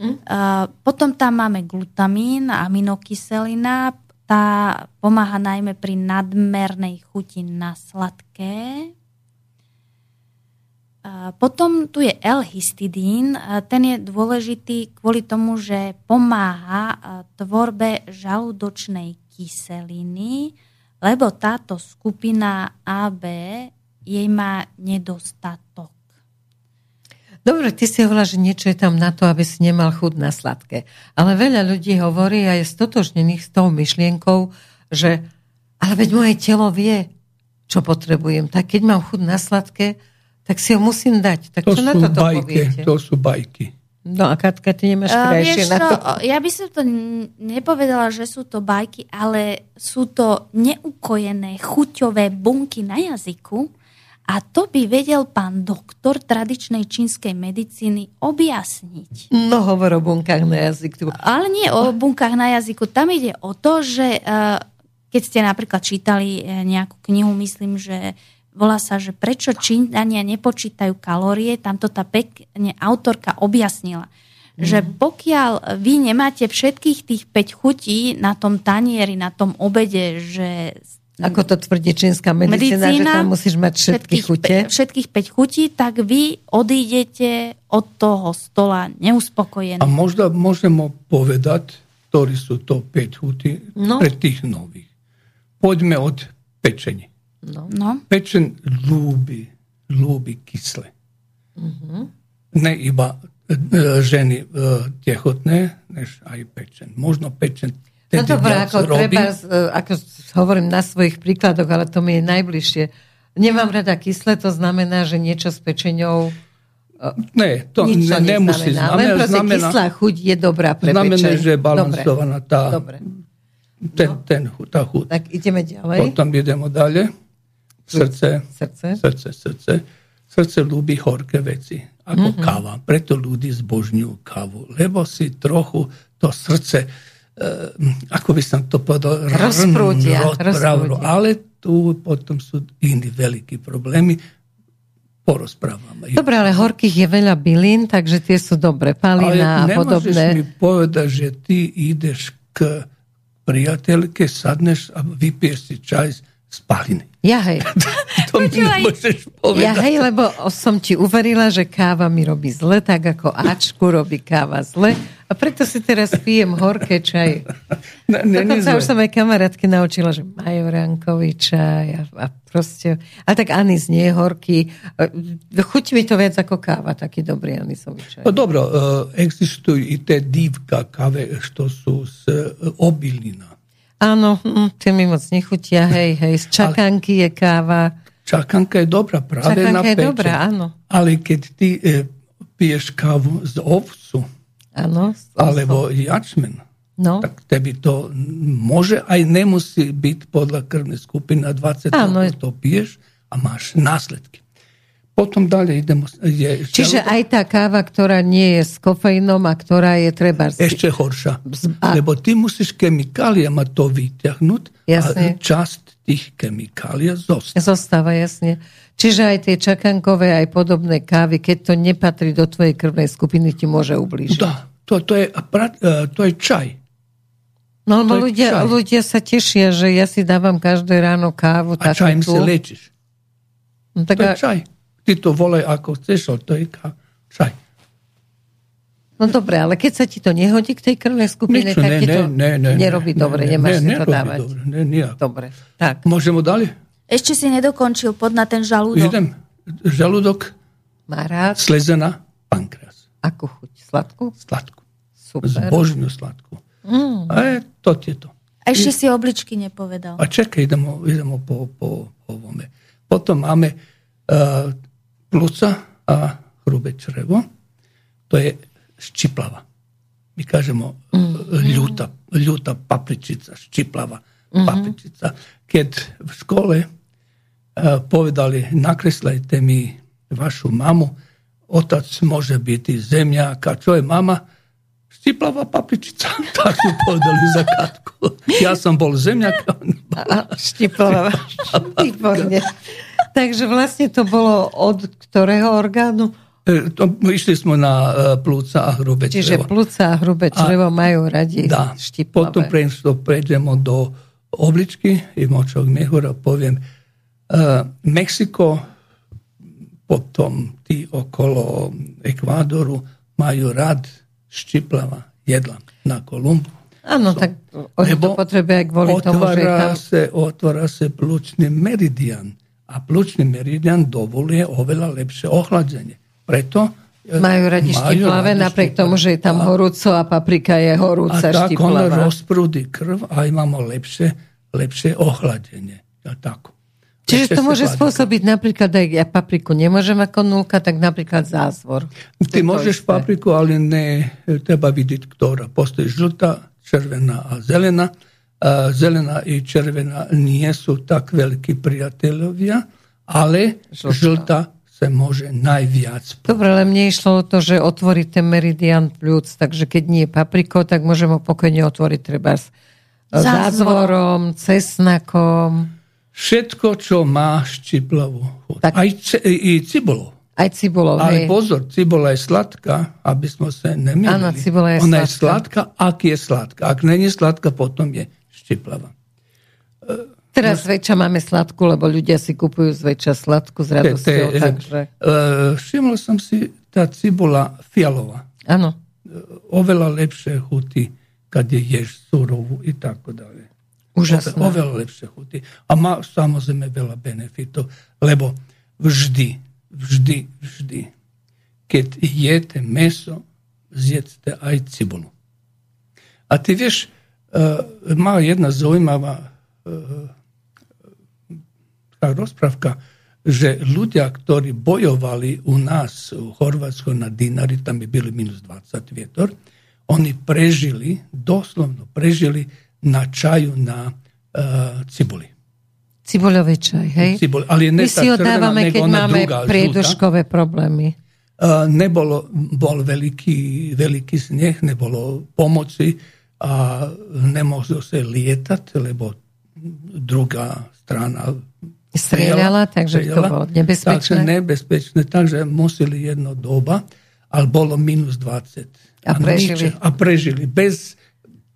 Mm. Uh, potom tam máme glutamín, aminokyselina, tá pomáha najmä pri nadmernej chuti na sladké. Uh, potom tu je L-histidín, uh, ten je dôležitý kvôli tomu, že pomáha uh, tvorbe žalúdočnej kyseliny, lebo táto skupina AB jej má nedostatok. Dobre, ty si hovorila, že niečo je tam na to, aby si nemal chud na sladké. Ale veľa ľudí hovorí a je stotožnených s tou myšlienkou, že ale veď moje telo vie, čo potrebujem. Tak keď mám chud na sladké, tak si ho musím dať. Tak to čo sú na toto bajky, poviete? to sú bajky. No a Katka, ty nemáš Uh, krajšie vieš na to? ja by som to nepovedala, že sú to bajky, ale sú to neukojené chuťové bunky na jazyku a to by vedel pán doktor tradičnej čínskej medicíny objasniť. No hovor o bunkách na jazyku. Ale nie o bunkách na jazyku. Tam ide o to, že eh, keď ste napríklad čítali eh, nejakú knihu, myslím, že volá sa, že prečo Číňania nepočítajú kalórie, tam to tá pekne autorka objasnila. Že pokiaľ vy nemáte všetkých tých 5 chutí na tom tanieri, na tom obede, že Ako to tvrdí čínska medicína, že tam musíš mať všetky chute. všetkých 5 chutí, tak vy odídete od toho stola neuspokojení. A možda možemo povedať, ktorí sú to 5 huty No. pre tých nových. Poďme od pečení. No. No. Pečen ľúbi, ľúbi kysle. Ne iba e, ženy e, tehotné, než aj pečen. Možno pečen No dobré, ako robí. treba, e, ako hovorím na svojich príkladoch, ale to mi je najbližšie. Nemám rada kyslé, to znamená, že niečo s pečeňou Ne, to nič ne, nemusí neznamená. Len znamená. proste znamená kyslá chuť je dobrá pre znamená, pečeň. že je balansovaná tá, Dobre. ten, ten, chu- tá chuť. Tak ideme ďalej. Potom idemo dalje. Srce, Srdce. srdce, srdce. Srdce ľúbi horké veci, ako Mhm. káva. Preto ľudí zbožňujú kávu, lebo si trochu to srdce, eh, ako by som to povedal, Rozprúdia, rn- rozprúdia. Ale tu potom sú iní veľkí problémy. Porozprávame. Dobre, ale horkých je veľa bylín, takže tie sú dobre. Palina a Ale podobné. mi povedať, že ty ideš k priateľke, sadneš a vypiješ si čaj z paliny. Ja hej. To mi nemôžeš Ja povedať. hej, lebo som ti uverila, že káva mi robí zle, tak ako Ačku robí káva zle. A preto si teraz pijem horké čaj. Ne, ne, Dokonca už som aj kamarátky naučila, že majoránkový čaj a, a proste... A tak anis nie je horký. E, Chuť mi to viac ako káva, taký dobrý anisový čaj. No dobro, e, existujú i te divka kave što sú z e, obilnina. Áno, hm, tie mi moc nechutia, hej, hej. Z čakanky je káva. Čakanka je dobrá práve na Čakanka je pečeň. dobrá, áno. Ale keď ty e, piješ kávu z ovcu Áno. s- alebo jačmen, No, tak tebi to može, aj nemusí byť podľa krvnej skupiny na 20 Áno. rokov to piješ a máš následky. Potom dalje idemo... Je čiže žalúdok aj tá káva, ktorá nie je s kofeínom a ktorá je treba... ešte horša. a- Lebo ty musíš chemikáliama to vyťahnuť Jasne. a časť tých chemikália zostať. Zostáva, jasne. Čiže aj tie čakankové, aj podobné kávy, keď to nepatrí do tvojej krvnej skupiny, ti môže ublížiť. Da, to, to, je, e, to je čaj. No je ľudia, čaj. ľudia sa tešia, že ja si dávam každé ráno kávu. A takú si tú. lečiš. No, tak To je a, čaj. Ty to volaj ako chceš, ale to je čaj. no dobre, ale keď sa ti to nehodí k tej krvnej skupine, Niečo, tak ne, ti to ne, ne, ne, nerobí ne, dobre, ne, nemáš ne, si to dávať. Dobre, ne, nijak. Dobre, tak. Môžemo dalje? Ešte si nedokončil pod na ten žalúdok. Idem. Žalúdok, Má rád slezena, pankreas. akú chuť? Sladkú? Sladkú. Super. Zbožňu sladkú. Mm. A je, to je to. Ešte si obličky nepovedal. A čekaj, idemo, idemo po, po, po ovome. Potom máme uh, pluca a hrube črevo. To je ščiplava. Mi kažemo uh, ljuta, ljuta papričica, ščiplava papričica. Keď v škole uh, povedali, nakreslajte mi vašu mamu, otac može biti zemljak, a čo je mama? Štiplava papričica. Tak su povedali za katku. Ja sam bol zemljak. a A štiplava. Takže vlastne to bolo od ktorého orgánu? E, išli smo na e, pluca a hrube Čiže črevo. plúca a hrubé črevo majú radi Da, štiplavé. potom pre što pređemo do obličky i močovog mehura, poviem, e, Meksiko, potom ti okolo Ekvadoru majú rad štiplava jedla na Kolumbu. Áno, tak oni to potrebuje kvôli tomu, že tam... Se, otvára sa plučný meridian. A plučný meridian dovoluje oveľa lepšie ochladzenie. Preto e, majú radi štiplavé, napriek tomu, že je tam horúco a paprika je horúca a tak ona rozprúdi krv a imamo lepšie, lepšie ochladenie. A tako. Čiže to môže spôsobiť napríklad aj ja papriku nemôžem ako nulka, tak napríklad zázvor. Ty môžeš isté. papriku, ale ne treba vidieť, ktorá. Postoji žltá, červená a zelená. Zelená i červená nie sú tak veľkí priateľovia, ale žltá, žltá sa môže najviac. Dobre, ale mne išlo o to, že otvorí ten meridian pľúc, takže keď nie je papriko, tak môžeme ho pokojne otvoriť treba s zázvorom, cesnakom. Všetko, čo má štiplavú chuť. Tak. Aj ce, i cibulu. Aj cibulou, Ale hej. pozor, cibola je sladká, aby sme sa nemýlili. Áno, cibola je Ona sladká. je sladká, ak je sladká. Ak není sladká, potom je štiplavá. Teraz zväčša máme sladkú, lebo ľudia si kupujú zväčša sladkú s radosťou. Te, te, takže... Uh, všimol som si, tá cibola fialová. Áno. Uh, oveľa lepšie chutí, keď ješ surovú i tako dalje. Úžasné. Oveľa lepšie chutí. A má samozrejme veľa benefitov, lebo vždy, vždy, vždy, keď jete meso, zjedzte aj cibulu. A ty vieš, má jedna zaujímavá uh, rozprávka, že ľudia, ktorí bojovali u nás v Chorvátsku na dinari, tam by byli minus 20 vietor, oni prežili, doslovno prežili na čaju na uh, cibuli. Cibuľový čaj, hej? Cibuli, ale My si ho dávame, keď máme prieduškové problémy. Uh, nebolo, bol veľký, veľký sneh, nebolo pomoci a nemohlo sa lietať, lebo druhá strana strieľala, takže strieľala, to bolo nebezpečné. Takže nebezpečné, takže museli jedno doba, ale bolo minus 20. A, a prežili. A prežili. Bez,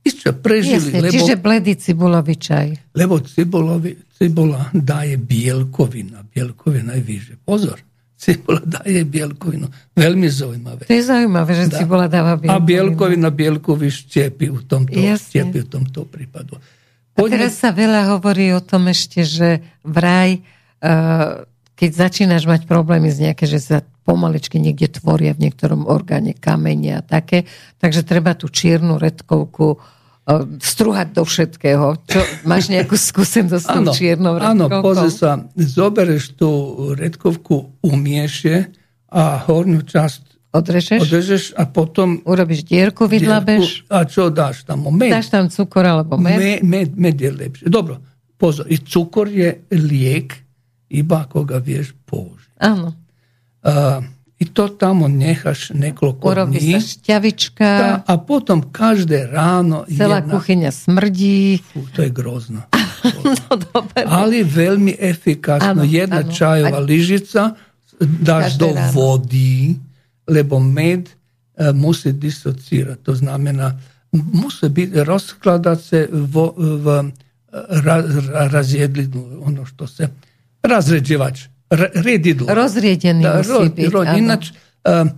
ešte prežili. Jasne, lebo, čiže bledý cibulový čaj. Lebo cibulovi, cibula daje bielkovina. Bielkovina je vyže. Pozor. Cibula daje bielkovinu. Veľmi zaujímavé. To je zaujímavé, že cibula dáva bielkovinu. A bielkovina bielkovi štiepi v tomto, štiepi v tomto prípadu. Poďme... A teraz sa veľa hovorí o tom ešte, že vraj, uh, keď začínaš mať problémy z nejaké, že sa pomaličky niekde tvoria v niektorom orgáne kamene a také, takže treba tú čiernu redkovku uh, strúhať do všetkého. Čo, máš nejakú skúsenosť s tou čiernou redkovkou? Áno, pozri sa, zobereš tú redkovku, umiešie a hornú časť Odrežeš? Odrežeš a potom... Urobíš dierku, vydlabeš? Dierku, a čo dáš tam? Med. Dáš tam cukor alebo med? Med, med, med je lepšie. Dobro, pozor, i cukor je lijek, iba ako ga vieš použiť. Áno. A, i to tamo nehaš nekoliko Urovi dni. šćavička. Da, a potom každe rano. Cela jedna, kuhinja smrdi. U, to je grozno. no, dobar. Ali veľmi efikasno. Ano, jedna ano. čajova ano. ližica daš každe do rano. vodi, lebo med e, uh, musí disocirati. To znamená, musí biti raskladat se v, v, ra, raz, razjedlinu, ono što se razređivač redidlo. Rozrijedeni da, musí roz, biti. Roz, inač, uh,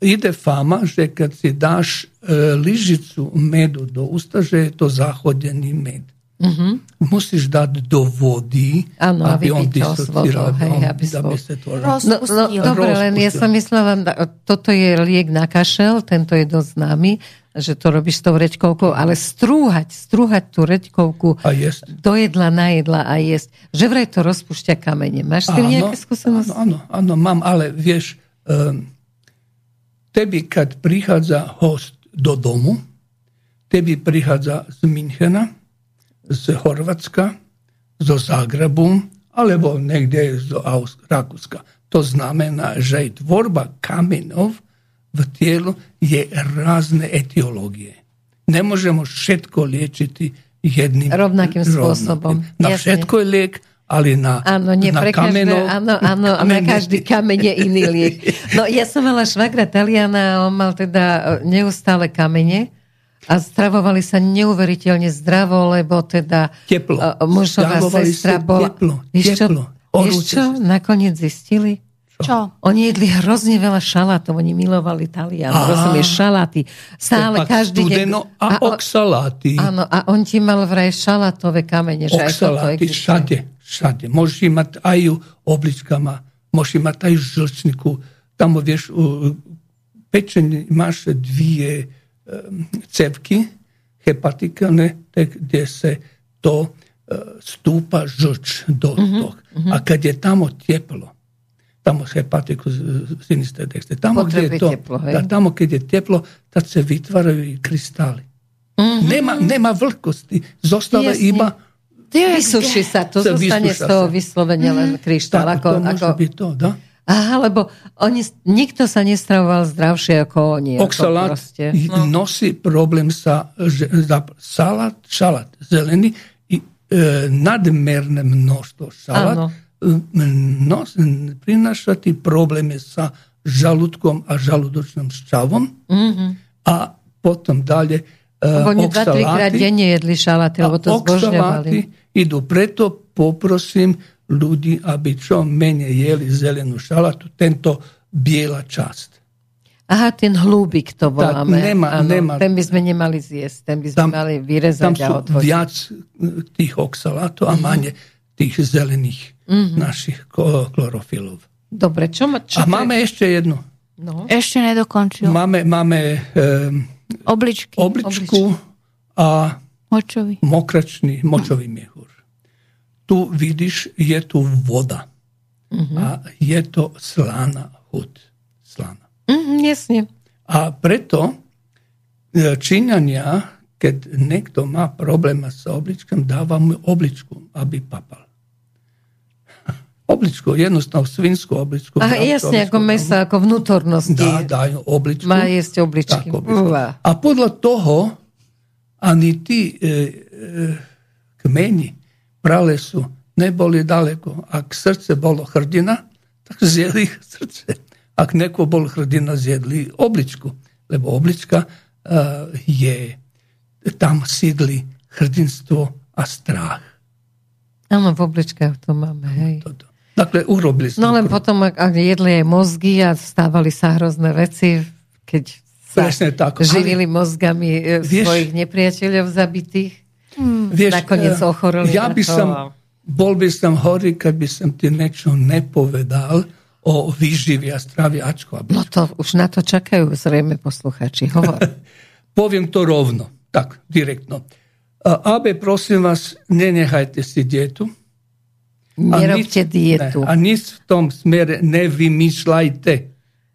ide fama, že kad si daš uh, ližicu medu do usta, že je to zahodjeni med. Mm-hmm. Musíš dať do vody, ano, aby, aby on disociral, hej, aby, aby sa to no, no, Dobre, len ja som myslela, toto je liek na kašel, tento je dosť známy, že to robíš s tou reďkovkou, ale strúhať, strúhať tú reďkovku do jedla, na jedla a jesť. Že vraj to rozpúšťa kamene. Máš tým nejaké skúsenosti? Áno, áno, mám, ale vieš, um, tebi, kad prichádza host do domu, tebi prichádza z Minchena, z Chorvátska, zo Zagrebu, alebo niekde z Rakúska. To znamená, že tvorba kamenov v telu je rázne etiológie. Nemôžeme všetko liečiť jedným rovnakým spôsobom. Na Jasne. všetko je liek, ale na, áno, nie, na pre kamenov, každé, áno, áno, na každý kameň je iný liek. No ja som mala švagra Taliana, on mal teda neustále kamene a stravovali sa neuveriteľne zdravo, lebo teda teplo. mužová sestra bola... Teplo, čo, Vieš čo, nakoniec zistili? Čo? Oni jedli hrozne veľa šalátov, oni milovali Talian, rozumieš, šaláty. Stále, každý deň. a, o- oxaláty. Áno, a on ti mal vraj šalátové kamene, že Oxaláty všade, všade. Môžeš mať aj obličkama, môžeš mať aj v žlčniku. Tam vieš, u pečení máš dvije um, cevky hepatikálne, tak, kde se to uh, stúpa žlč do toho. A keď je tamo teplo, tamo hepatiku sinistre dextre, tamo kde je to, teplo, da, tamo keď je teplo, tad se vytvaraju i kristali. Nema, nema vlhkosti, zostala Jasne. iba Vysuši sa, to Sa zostane z toho vyslovene len kryštál. tak, Ako, to môže ako, byť to, da? aha, lebo oni, nikto sa nestravoval zdravšie ako oni. ako Oxalát proste. no. nosi problem sa že, za salát, šalát zelený i e, nadmerné množstvo šalát Áno. E, nos, prináša ti problémy sa žalúdkom a žalúdočným šťavom Mhm. a potom dalje e, Lebo oni dva, trikrát denne jedli šaláty, lebo to zbožňovali. idú. Preto poprosím ľudí, aby čo menej jeli zelenú šalatu, tento biela časť. Aha, ten hlúbik to voláme. nemá- Áno, nemá- Ten by sme nemali zjesť, ten by sme Tam- mali vyrezať Tam a sú viac e, tých oxalátov a menej tých zelených našich ko- chlorofilov. Dobre, čo, ma, čo A máme ešte jednu. No. Ešte nedokončil. Máme, máme um, Obličky. obličku a Močový. mokračný močový miehur. Tu vidíš, je tu voda. A je to slana hud. Slana. Mhm, jasne. A preto e, Číňania, keď niekto má problém s obličkom, dáva mu obličku, aby papal. Obličku, jednostavnú svinskú obličku. Bravčú jasne, ako mesa, ako vnútornosti. Dá, dajú obličku. Má jesť obličky. Tak, obličku. A podľa toho ani tí e, e, kmeni pralesu neboli daleko. Ak srdce bolo hrdina, tak zjedli srdce. Ak neko bol hrdina, zjedli obličku. Lebo oblička e, je, tam sídli hrdinstvo a strach. Áno, v obličkách to máme, hej. Toto. Dakle, urobili sme No len krok. potom, ak, ak jedli aj mozgy a stávali sa hrozné veci, keď sa Presne tak. živili mozgami e, Vieš- svojich nepriateľov zabitých. Vieš, nakoniec eh, ochoreli Ja na by to som, a- bol by som horý, keď by som ti niečo nepovedal o výživi a stravi Ačko. No to už na to čakajú zrejme posluchači. Hovor. Poviem to rovno, tak, direktno. A, Abe, prosím vás, nenechajte si dietu. A Nerobte nič- dietu. Ne, a nič v tom smere nevymýšľajte.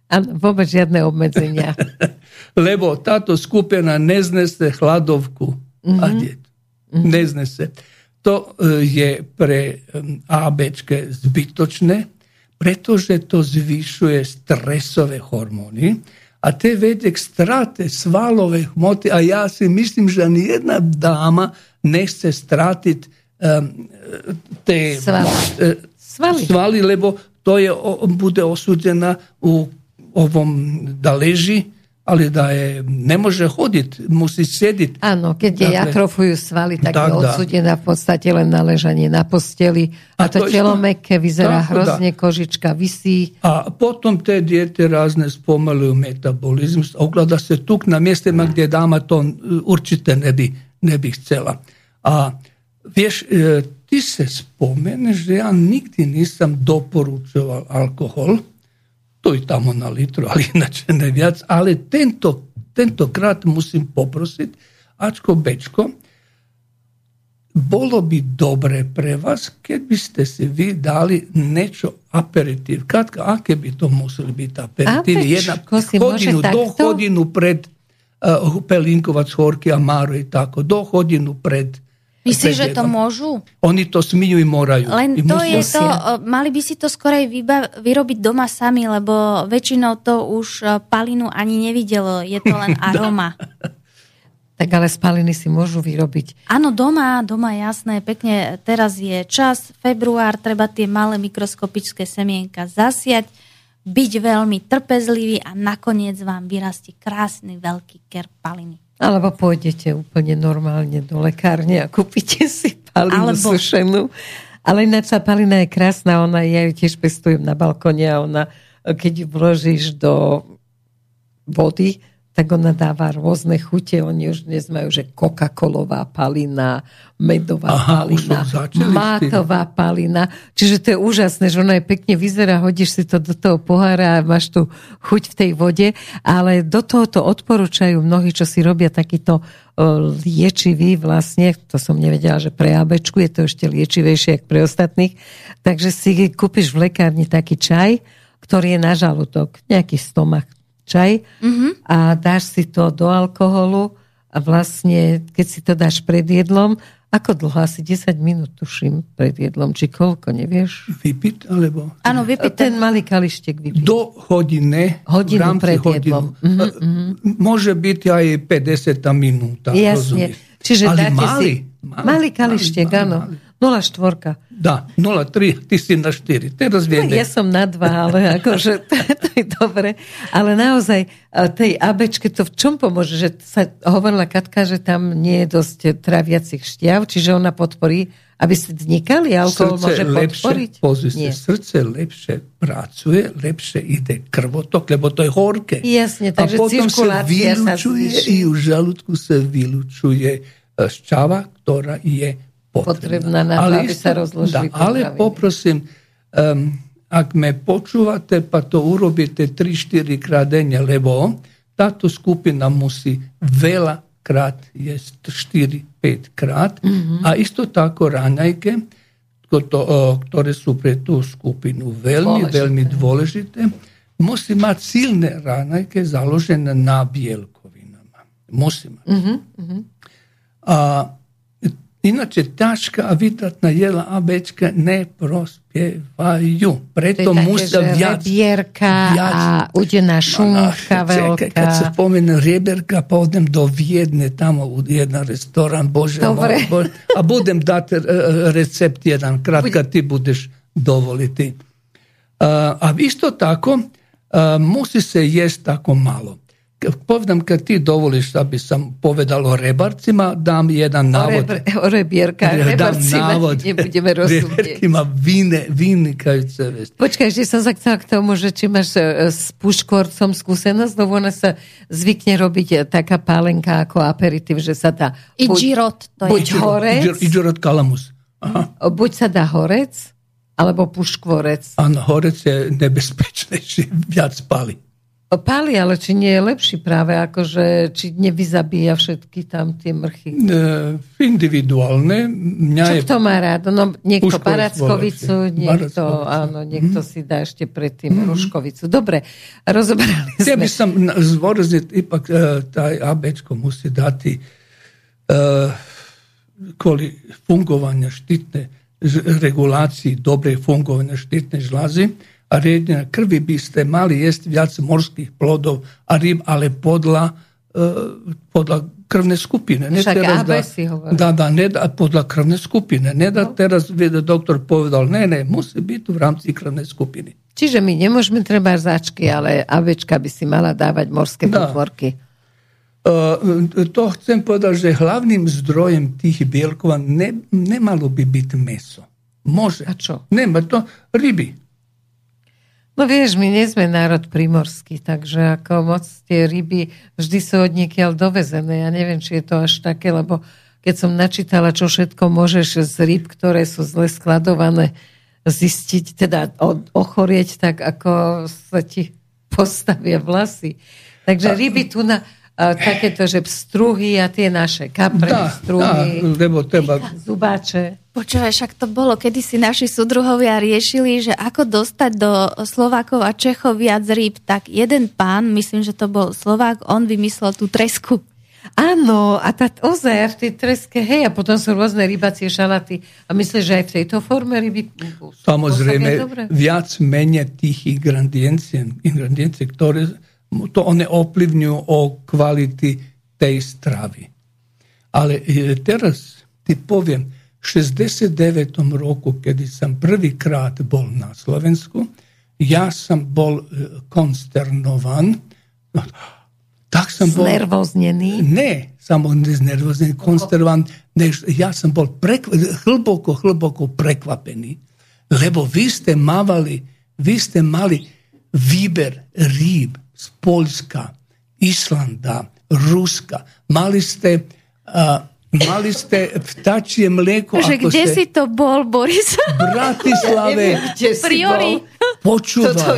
Áno, vôbec žiadne obmedzenia. Lebo táto skupina neznese hladovku a dietu. Neznese. To e, je pre ABčke zbytočné, pretože to zvyšuje stresové hormóny a te vedie k strate svalove hmoty, a ja si myslím, že ani jedna dáma nechce stratiť um, te Svaly. e, Svaly. svaly, lebo to je, bude osudená u ovom da leži, ali da je ne može hoditi, musí sjediti. Áno, keď jej Dakle, atrofujú svaly, tak, tak, je odsudená v podstate len na ležanie na posteli. A, A to, to telo isto- meké vyzerá Tako, hrozne, kožička vysí. A potom te dijete razne spomaluju metabolizm, ogleda se tuk na mjestima gdje dama to e, určite ne bi, ne bi htjela. A vješ, e, ti se spomeneš da ja nigdje nisam doporučoval alkohol, to i tamo na litru, ali inače ne vjac, ali tento, tento krat musim poprosit, Ačko Bečko, bolo bi dobre pre vas, keď byste si vi dali nečo aperitiv. Kad, aké by to museli byť aperitiv? Apečko si hodinu, do hodinu pred uh, pelinkovac, horky a máru i tako. Do hodinu pred Myslíš, že to môžu? Oni to smiju i moraju. Len I to musia. je to, o, mali by si to skorej vyba- vyrobiť doma sami, lebo väčšinou to už e, palinu ani nevidelo, je to len aroma. Tak ale spaliny si môžu vyrobiť. Áno, doma, doma jasné, pekne, teraz je čas, február, treba tie malé mikroskopické semienka zasiať, byť veľmi trpezlivý a nakoniec vám vyrastie krásny veľký ker paliny. Alebo pôjdete úplne normálne do lekárne a kúpite si palinu Alebo- sušenú. Ale ináč tá palina je krásna, ona, ja ju tiež pestujem na balkone a ona, keď ju vložíš do vody, tak ona dáva rôzne chute. Oni už dnes majú, že Coca-Colová palina, medová Aha, palina, mátová palina. Čiže to je úžasné, že ona je pekne vyzerá, hodíš si to do toho pohára a máš tu chuť v tej vode, ale do toho to odporúčajú mnohí, čo si robia takýto liečivý vlastne, to som nevedela, že pre abečku je to ešte liečivejšie ako pre ostatných, takže si kúpiš v lekárni taký čaj, ktorý je na žalúdok, nejaký stomach, čaj mm-hmm. a dáš si to do alkoholu a vlastne, keď si to dáš pred jedlom, ako dlho? Asi 10 minút tuším pred jedlom, či koľko, nevieš? Vypiť, alebo... Áno, vypiť. Ten malý kalištek vypiť. Do hodiny. Hodinu pred jedlom. Mm-hmm. Môže byť aj 50 minúta. Jasne. Rozumieš? Čiže Ale dáte malý, si... Malý, malý kalištek, áno. Malý. 0,4. Dá, 0,3, ty si na 4. Teraz vieme. Ja som na 2, ale akože to, to je dobre. Ale naozaj tej abečke to v čom pomôže? Že sa hovorila Katka, že tam nie je dosť traviacich šťav, čiže ona podporí, aby ste vznikali, alkohol srdce môže podporiť? Lepšie, srdce lepšie pracuje, lepšie ide krvotok, lebo to je horké. Jasne, takže A potom sa vylučuje, sa i u žalúdku sa vylučuje šťava, ktorá je potrebná na to, aby sa rozložili da, Ale poprosím, um, ak me počúvate, pa to urobite 3-4 krát denne, lebo táto skupina musí veľa krát jesť 4-5 krát mm-hmm. a isto tako raňajke, ktoré sú pre tú skupinu veľmi, dôležité. veľmi dôležité, musí mať silné raňajke založené na bielkovinama. Musí mať. Mm-hmm. A Inače, taška, a vitratna jela, a bečka ne prospjevaju. Preto musa vjac. Vjerka, a uđena šunka velika. Kad se pomene rjeberka, pa odem do Vjedne, tamo u jedan restoran, Bože, Dobre. Moj, a budem dati e, e, recept jedan, kratka ti budeš dovoliti. A, a isto tako, a, musi se jest tako malo. Povedam, kad ti dovoliš da bi sam povedal o rebarcima, dam jedan navod. O, o rebierka, rebarcima navod, nebudeme rozumieť. Reberkima vine, vynikajúce veci. Počkaj, som sa chcela k tomu, že či máš e, s puškorcom skúsenosť, lebo ona sa zvykne robiť e, taká pálenka ako aperitív, že sa dá... I buď, džirot, to buď je. horec. I džirot kalamus. Aha. Buď sa dá horec, alebo puškvorec. Áno, horec je nebezpečnejší, viac pali. Páli, ale či nie je lepší práve, akože, či nevyzabíja všetky tam tie mrchy? E, individuálne. Mňa Čo je... kto má rád? No, niekto parackovicu, niekto, áno, niekto hmm. si dá ešte predtým hmm. ruškovicu. Dobre, rozoberali sme. Ja by som zvorazniť, ipak e, taj ABčko musí dati uh, kvôli fungovania štitne regulácii, dobrej fungovania štitne žlazy, a riedne krvi by ste mali jesť viac morských plodov a rýb, ale podľa, uh, podľa krvnej skupiny. Ne Však teraz da, si da, da, ne da, podľa krvnej skupiny. Ne da no. teraz doktor povedal, ne, ne, musí byť v rámci krvnej skupiny. Čiže my nemôžeme treba začky, ale avečka by si mala dávať morské da. potvorky. Uh, to chcem povedať, že hlavným zdrojem tých bielkov ne, nemalo by byť meso. Môže. A čo? Nema to ryby. No vieš, my nie sme národ primorský, takže ako moc tie ryby vždy sú od niekiaľ dovezené. Ja neviem, či je to až také, lebo keď som načítala, čo všetko môžeš z ryb, ktoré sú zle skladované, zistiť, teda ochorieť tak, ako sa ti postavia vlasy. Takže ryby tu na a takéto, že struhy a tie naše kapre, dá, struhy, dá, lebo teba... zubáče. Počúvaj, však to bolo, kedy si naši sudruhovia riešili, že ako dostať do Slovákov a Čechov viac rýb, tak jeden pán, myslím, že to bol Slovák, on vymyslel tú tresku. Áno, a tá ozaj v tej treske, hej, a potom sú rôzne rybacie šalaty. A myslíš, že aj v tejto forme ryby... Samozrejme, viac menej tých ingrediencií, ingrediencií, ktoré to one ovplyvňujú o kvality tej stravy. Ale e, teraz ti poviem, 69. roku, kedy som prvýkrát bol na Slovensku, ja som bol e, konsternovan. tak som bol... Znervoznený? Ne, samo znervoznený, konstervan, než ja som bol prekv... hlboko, hlboko prekvapený, lebo vy ste mávali, vy ste mali výber rýb z Polska, Islanda, Ruska. Mali ste uh, Mali ste vtačie mlieko. Že ako kde ste... si to bol, Boris? V Bratislave. Si Priori. Počúvaj, Toto-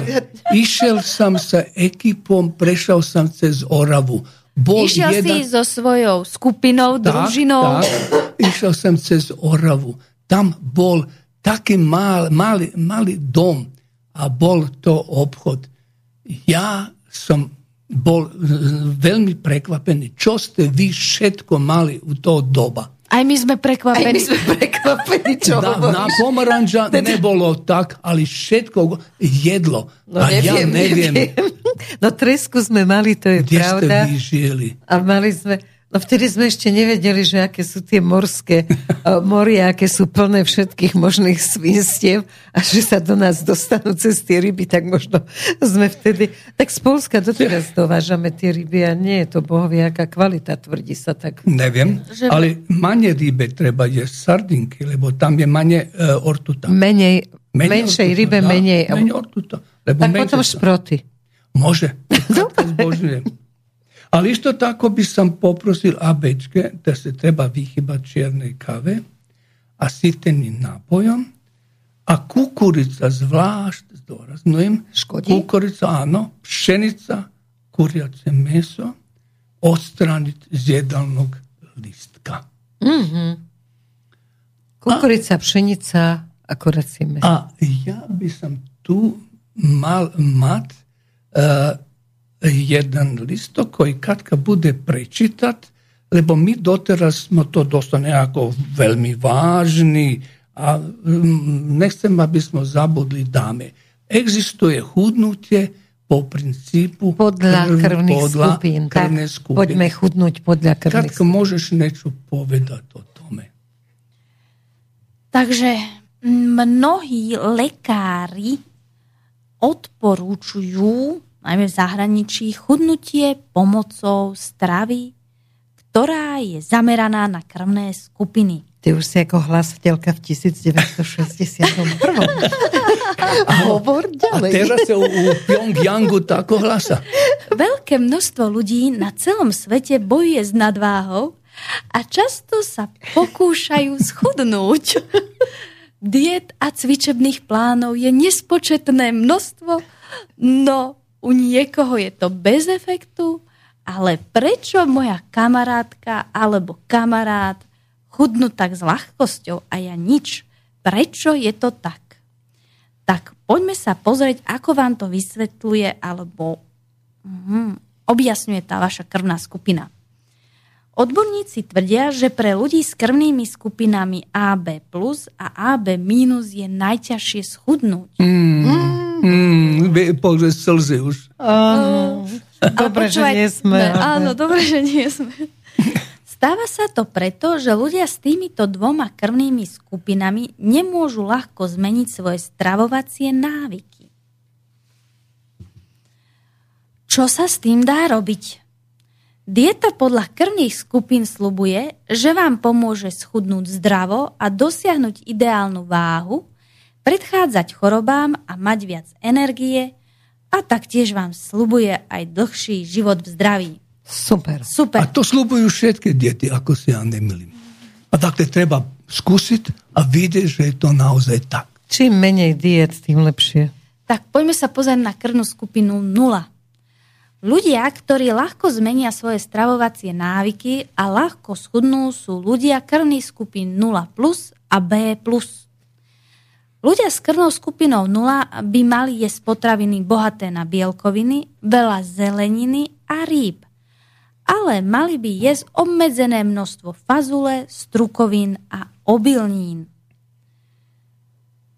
išiel som sa ekipom, prešiel som cez Oravu. Bol Išiel jeden... si so svojou skupinou, družinou. Tak, išiel som cez Oravu. Tam bol taký mal, malý, malý dom a bol to obchod. Ja som bol e, veľmi prekvapený, čo ste vy všetko mali u toho doba. Aj my sme Aj my prekvapení. sme prekvapení, čo Na, hovoríš. na pomaranča nebolo tak, ale všetko jedlo. No a ja neviem, No tresku sme mali, to je kde ste pravda. vy žili. A mali sme, no vtedy sme ešte nevedeli, že aké sú tie morské uh, moria, aké sú plné všetkých možných svinstiev a že sa do nás dostanú cez tie ryby, tak možno sme vtedy... Tak z Polska doteraz dovážame tie ryby a nie je to bohovie, aká kvalita, tvrdí sa tak. Neviem, Že- ale manje rybe treba jesť sardinky, lebo tam je manje e, ortuta. Menej, Menej menšej ortuta, rybe, dá, menej... menej ortuta. Lebo tak potom sa- šproty. Može. Katka zbožňujem. Ali isto tako bi sam poprosil abečke da se treba vyhybať čiernej kave a sitenim napojom, a kukurica zvlášť, zdôrazňujem, Škodí? kukurica, áno, pšenica, kuriace meso, odstraniť z jedalnog listka. Kukurica, pšenica a kuracie meso. A ja by som tu mal mať uh, jeden listok koji Katka bude prečítať, lebo my doteraz smo to dosta nejako veľmi vážni a mm, nechcem, aby smo zabudli dáme. Existuje hudnutie po princípu Podľa krv- krvných podľa skupín. krvné tak, skupiny. poďme chudnúť podľa krvných Katka, môžeš niečo povedať o tome? Takže mnohí lekári odporúčujú, najmä v zahraničí, chudnutie pomocou stravy, ktorá je zameraná na krvné skupiny. Ty už si ako hlasateľka v 1961. Hovor A ďalej. teraz sa u, u Pyongyangu tako hlasa. Veľké množstvo ľudí na celom svete bojuje s nadváhou a často sa pokúšajú schudnúť. Diet a cvičebných plánov je nespočetné množstvo, no u niekoho je to bez efektu, ale prečo moja kamarátka alebo kamarát chudnú tak s ľahkosťou a ja nič? Prečo je to tak? Tak poďme sa pozrieť, ako vám to vysvetľuje alebo mhm, objasňuje tá vaša krvná skupina. Odborníci tvrdia, že pre ľudí s krvnými skupinami AB plus a AB minus je najťažšie schudnúť. Mm, mm, Bože, slzy už. Áno. Dobre, že počúvaj- nie sme. Ne, áno, dobre, že nie sme. Stáva sa to preto, že ľudia s týmito dvoma krvnými skupinami nemôžu ľahko zmeniť svoje stravovacie návyky. Čo sa s tým dá robiť? Dieta podľa krvných skupín slubuje, že vám pomôže schudnúť zdravo a dosiahnuť ideálnu váhu, predchádzať chorobám a mať viac energie a taktiež vám slubuje aj dlhší život v zdraví. Super. A Super. to slubujú všetky deti, ako si ja nemýlim. A takto treba skúsiť a vidieť, že je to naozaj tak. Čím menej diet, tým lepšie. Tak poďme sa pozrieť na krvnú skupinu 0. Ľudia, ktorí ľahko zmenia svoje stravovacie návyky a ľahko schudnú, sú ľudia krvných skupín 0 plus a B plus. Ľudia s krvnou skupinou 0 by mali jesť potraviny bohaté na bielkoviny, veľa zeleniny a rýb. Ale mali by jesť obmedzené množstvo fazule, strukovín a obilnín.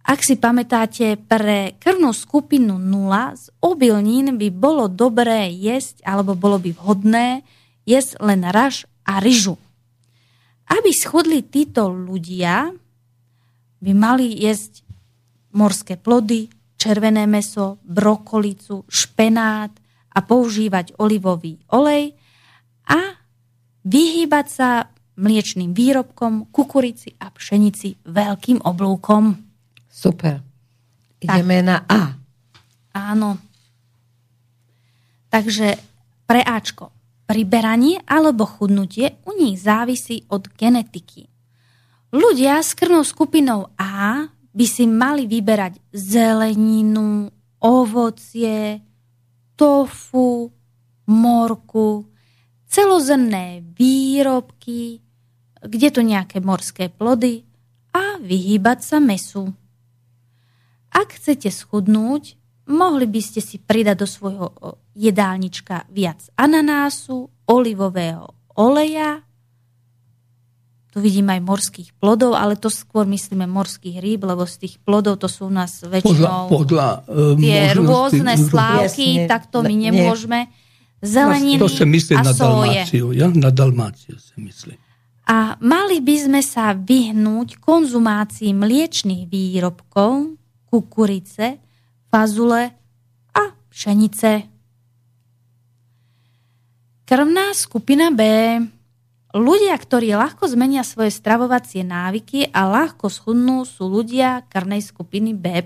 Ak si pamätáte, pre krvnú skupinu 0 z obilnín by bolo dobré jesť, alebo bolo by vhodné jesť len raž a ryžu. Aby schudli títo ľudia, by mali jesť morské plody, červené meso, brokolicu, špenát a používať olivový olej a vyhýbať sa mliečným výrobkom, kukurici a pšenici veľkým oblúkom. Super. Ideme tak. na A. Áno. Takže pre Ačko. Priberanie alebo chudnutie u nich závisí od genetiky. Ľudia s krvnou skupinou A by si mali vyberať zeleninu, ovocie, tofu, morku, celozrné výrobky, kde to nejaké morské plody a vyhýbať sa mesu. Ak chcete schudnúť, mohli by ste si pridať do svojho jedálnička viac ananásu, olivového oleja, tu vidím aj morských plodov, ale to skôr myslíme morských rýb, lebo z tých plodov to sú u nás väčšinou podľa, podľa, uh, tie rôzne slávky, jasne, tak to my nemôžeme. Zeleniny To sa myslí a na soje. Dalmáciu, ja? Na Dalmáciu sa myslí. A mali by sme sa vyhnúť konzumácii mliečných výrobkov, kukurice, fazule a pšenice. Krvná skupina B. Ľudia, ktorí ľahko zmenia svoje stravovacie návyky a ľahko schudnú, sú ľudia krvnej skupiny B+.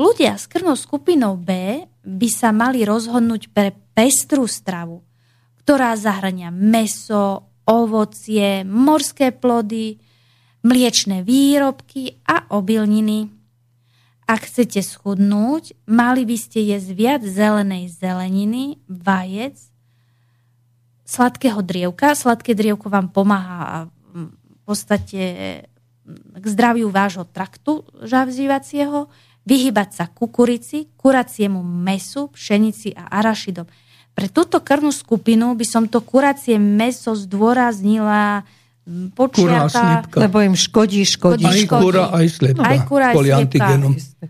Ľudia s krvnou skupinou B by sa mali rozhodnúť pre pestrú stravu, ktorá zahrania meso, ovocie, morské plody, mliečne výrobky a obilniny. Ak chcete schudnúť, mali by ste jesť viac zelenej zeleniny, vajec, sladkého drievka. Sladké drievko vám pomáha v podstate k zdraviu vášho traktu žavzívacieho, vyhybať sa kukurici, kuraciemu mesu, pšenici a arašidom. Pre túto krvnú skupinu by som to kuracie meso zdôraznila počiarka, lebo im škodí, škodí. Aj kura, aj slepka. Aj kura, aj slepka.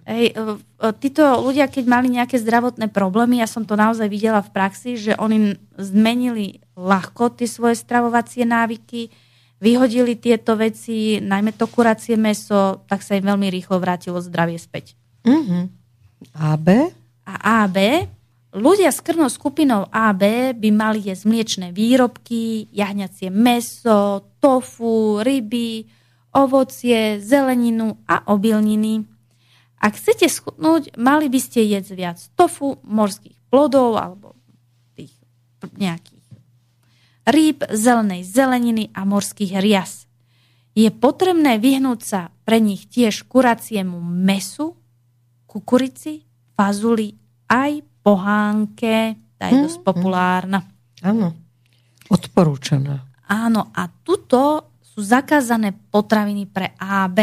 Hej, e, e, títo ľudia, keď mali nejaké zdravotné problémy, ja som to naozaj videla v praxi, že oni zmenili ľahko tie svoje stravovacie návyky, vyhodili tieto veci, najmä to kuracie meso, tak sa im veľmi rýchlo vrátilo zdravie späť. Uh-huh. AB? A AB Ľudia s krvnou skupinou AB by mali jesť mliečne výrobky, jahňacie meso, tofu, ryby, ovocie, zeleninu a obilniny. Ak chcete schudnúť, mali by ste jesť viac tofu, morských plodov alebo tých nejakých rýb, zelenej zeleniny a morských rias. Je potrebné vyhnúť sa pre nich tiež kuraciemu mesu, kukurici, fazuli aj pohánke, tá je dosť hm, hm. populárna. Áno, odporúčaná. Áno, a tuto sú zakázané potraviny pre AB.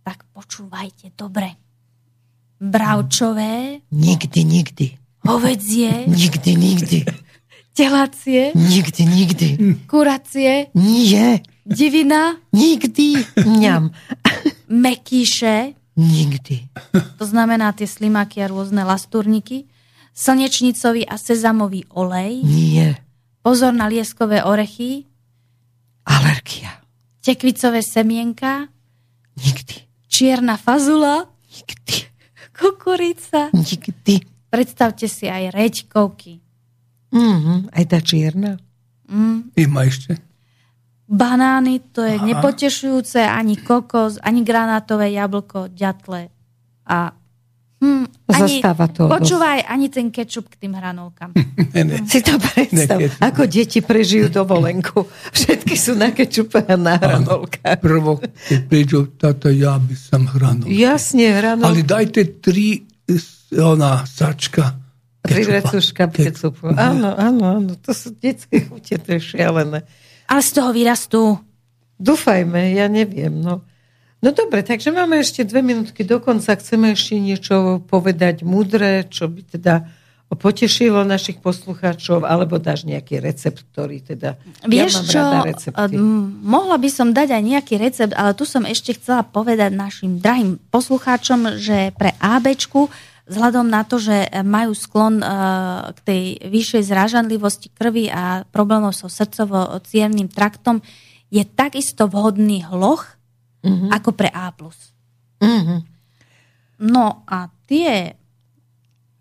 Tak počúvajte dobre. Bravčové. Nikdy, nikdy. Hovedzie. Nikdy, nikdy. Telacie. Nikdy, nikdy. Kuracie. Nie. Divina. Nikdy. Mňam. Mekíše. Nikdy. To znamená tie slimáky a rôzne lastúrniky slnečnicový a sezamový olej. Nie. Pozor na lieskové orechy. Alergia. Tekvicové semienka. Nikdy. Čierna fazula. Nikdy. Kukurica. Nikdy. Predstavte si aj reďkovky. Mm-hmm, aj tá čierna. Mm. Ima ešte? Banány, to je Aha. nepotešujúce, ani kokos, ani granátové jablko, ďatle a Hmm, ani, Zastáva to. Počúvaj, dosť. ani ten kečup k tým hranolkám. ne, ne. Si to predstav, ne, ako deti prežijú dovolenku. Všetky sú na kečupe a na hranolkách. Prvo, keď prídu, táto ja by som hranol. Jasne, hranol. Ale dajte tri ona, sačka. Tri recuška kečupu. Áno, áno, áno. To sú detské chute, to je šialené. Ale z toho vyrastú. Dúfajme, ja neviem, no. No dobre, takže máme ešte dve minútky do konca. Chceme ešte niečo povedať mudré, čo by teda potešilo našich poslucháčov, alebo dáš nejaký recept, ktorý teda... Vieš ja čo, mohla by som dať aj nejaký recept, ale tu som ešte chcela povedať našim drahým poslucháčom, že pre ABčku, vzhľadom na to, že majú sklon uh, k tej vyššej zrážanlivosti krvi a problémov so srdcovo-cievným traktom, je takisto vhodný hloch, mm-hmm. ako pre A+. Mm-hmm. No a tie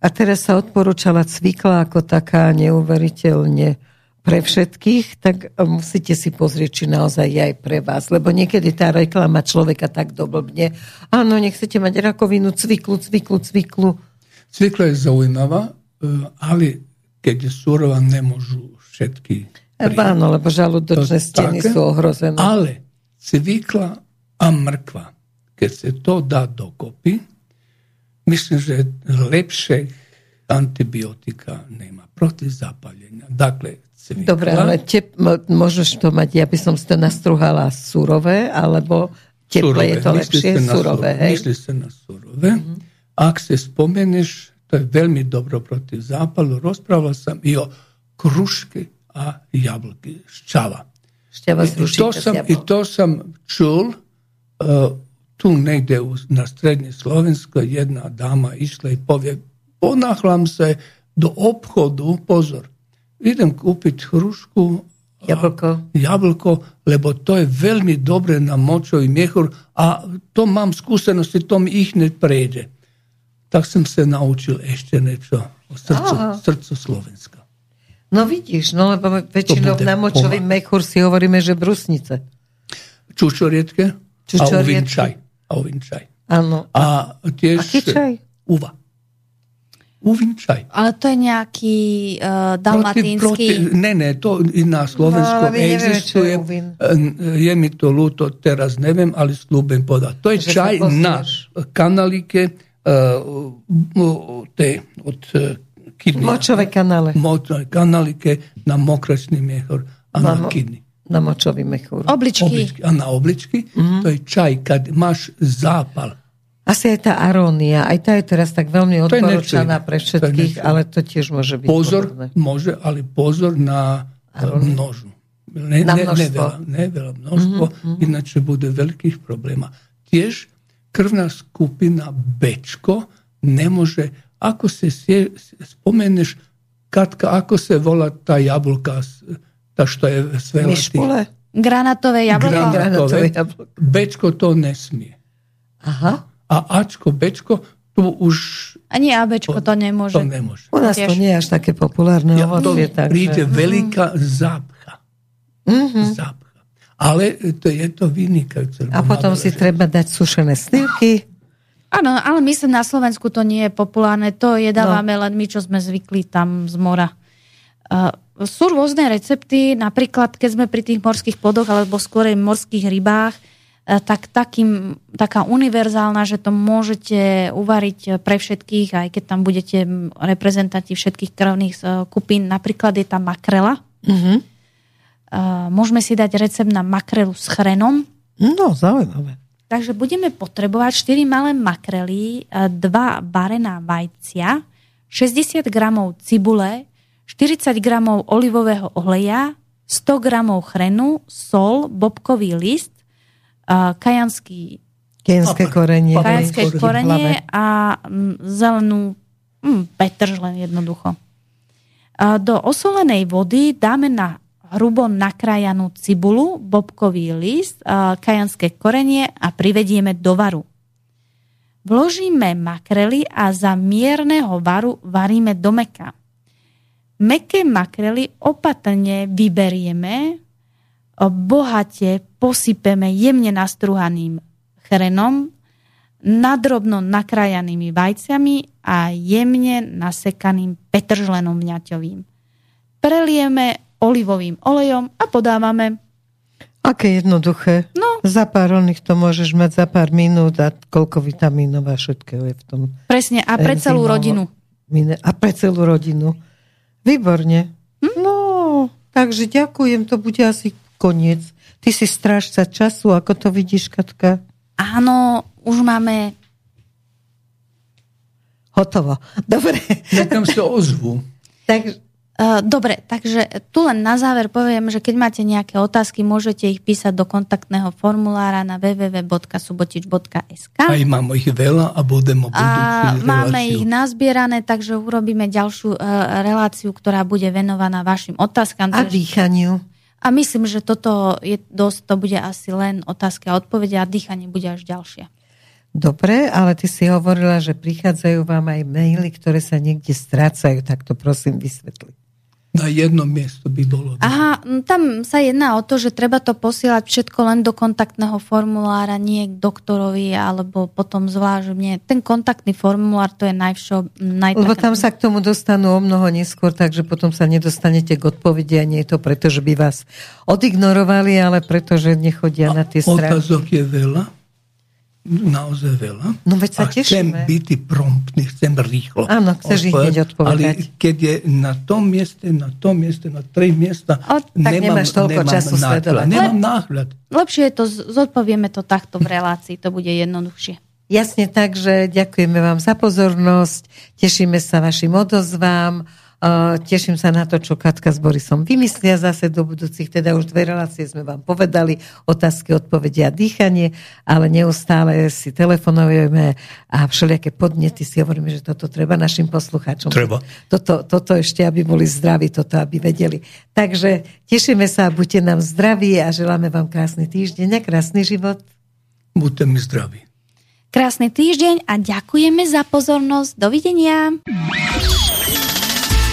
A teraz sa odporúčala cvikla ako taká neuveriteľne pre všetkých, tak musíte si pozrieť, či naozaj je aj pre vás. Lebo niekedy tá reklama človeka tak doblbne. Áno, nechcete mať rakovinu, cviklu, cviklu, cviklu. Cvikla je zaujímavá, e, ale keď je surová, nemôžu všetky Eba, áno, lebo žalúdočné steny sú ohrozené. Ale cvikla a mrkva, keď sa to dá dokopy, myslím, že lepšie antibiotika nema proti zapaljenja. Dakle, cvikla... Dobre, ale tep, môžeš to mať, ja by som to nastruhala surové, alebo teple je to lepšie? Surové, hej? Sa na surové. Mm-hmm. Ak si spomeneš, to je veľmi dobro proti zápalu. Rozprával som i o kruške a jablky, šťava. Šťava I to, sam, I to sam čul, tu negdje na srednje Slovensko jedna dama išla i povije, ponahlam se do obhodu, pozor, idem kupiti hrušku, jablko. jablko, lebo to je veľmi dobre na močový miehur a to mám skúsenosti, to mi ich ne prejde. Tak som sa naučil ešte niečo o srdcu, srdcu Slovenska. No vidíš, no lebo väčšinou na močový mechúr si hovoríme, že brusnice. Čučorietke a uvinčaj. A uvinčaj. Áno. A tiež... Aký čaj? Uva. Uvinčaj. Ale to je nejaký uh, dalmatínsky... Proti, proti, ne, ne, to na Slovensku no, existuje. Je, je mi to ľúto, teraz neviem, ale slúbim podať. To je že čaj na kanalike uh, te, od uh, kidney. Močové kanále. Močové kanálike na mokračný miechor a na, na kidney. Na močový mechúr. Obličky. obličky. A na obličky, mm-hmm. to je čaj, kad máš zápal. Asi aj tá arónia, aj tá je teraz tak veľmi odporúčaná pre všetkých, to ale to tiež môže byť Pozor, podobné. môže, ale pozor na Arónia. množu. Ne, na množstvo. Ne veľa, množstvo, mm-hmm. ináč bude veľkých problémov. Tiež krvná skupina Bčko nemôže ako se spomeneš, Katka, ako se volá tá jablka, tá što je sve Mišpule? Granatové jablko. Granatové. jablko. Bečko to nesmie. Aha. A Ačko, Bečko, tu už... Ani Abečko to nemôže. To nemôže. U nás to nie je až také populárne ja, ovocie. To príde mm-hmm. veľká zápcha. Mm-hmm. Zápcha. Ale to je to vynikajúce. A potom si treba dať sušené slivky. Áno, ale myslím, na Slovensku to nie je populárne. To jedávame no. len my, čo sme zvykli tam z mora. Uh, sú rôzne recepty, napríklad keď sme pri tých morských plodoch alebo skôr morských rybách, uh, tak takým, taká univerzálna, že to môžete uvariť pre všetkých, aj keď tam budete reprezentanti všetkých krvných uh, kupín. Napríklad je tam makrela. Uh, môžeme si dať recept na makrelu s chrenom. No, zaujímavé. Takže budeme potrebovať 4 malé makrely, 2 barená vajcia, 60 gramov cibule, 40 gramov olivového oleja, 100 gramov chrenu, sol, bobkový list, kajanský Kajanské korenie. Kajanské korenie a zelenú hm, petrž len jednoducho. Do osolenej vody dáme na hrubo nakrájanú cibulu, bobkový list, kajanské korenie a privedieme do varu. Vložíme makrely a za mierneho varu varíme do meka. Meké makrely opatrne vyberieme, bohate posypeme jemne nastruhaným chrenom, nadrobno nakrájanými vajciami a jemne nasekaným petržlenom vňaťovým. Prelieme olivovým olejom a podávame. Aké jednoduché. No. Za pár oných to môžeš mať za pár minút a koľko vitamínov a všetkého je v tom. Presne, a pre celú rodinu. A pre celú rodinu. Výborne. Hm? No, takže ďakujem, to bude asi koniec. Ty si strážca času, ako to vidíš, Katka? Áno, už máme... Hotovo. Dobre. Nekam sa ozvu. Takže Dobre, takže tu len na záver poviem, že keď máte nejaké otázky, môžete ich písať do kontaktného formulára na www.subotič.sk. Aj mám ich veľa a budem o a Máme ich nazbierané, takže urobíme ďalšiu uh, reláciu, ktorá bude venovaná vašim otázkam. A dýchaniu. A myslím, že toto je dosť, to bude asi len otázka a odpovede a dýchanie bude až ďalšie. Dobre, ale ty si hovorila, že prichádzajú vám aj maily, ktoré sa niekde strácajú, tak to prosím vysvetli. Na jedno miesto by bolo. Aha, tam sa jedná o to, že treba to posielať všetko len do kontaktného formulára, nie k doktorovi, alebo potom zvlášť nie. Ten kontaktný formulár to je najvšo... Najtaká... Lebo tam sa k tomu dostanú o mnoho neskôr, takže potom sa nedostanete k odpovedi a nie je to preto, že by vás odignorovali, ale preto, že nechodia a na tie strany. Otázok je veľa naozaj veľa. No veď sa a chcem byť promptný, chcem rýchlo. Áno, chceš ich hneď odpovedať. Ale keď je na tom mieste, na tom mieste, na tri miesta, o, tak nemám, nemáš toľko nemám času náhľad. sledovať. Nemám náhľad. Lepšie je to, zodpovieme to takto v relácii, to bude jednoduchšie. Jasne tak, že ďakujeme vám za pozornosť, tešíme sa vašim odozvám, Teším sa na to, čo Katka s Borisom vymyslia zase do budúcich. Teda už dve relácie sme vám povedali, otázky, odpovede a dýchanie, ale neustále si telefonujeme a všelijaké podnety si hovoríme, že toto treba našim poslucháčom. Treba. Toto, toto ešte, aby boli zdraví, toto, aby vedeli. Takže tešíme sa, buďte nám zdraví a želáme vám krásny týždeň a krásny život. Buďte mi zdraví. Krásny týždeň a ďakujeme za pozornosť. Dovidenia.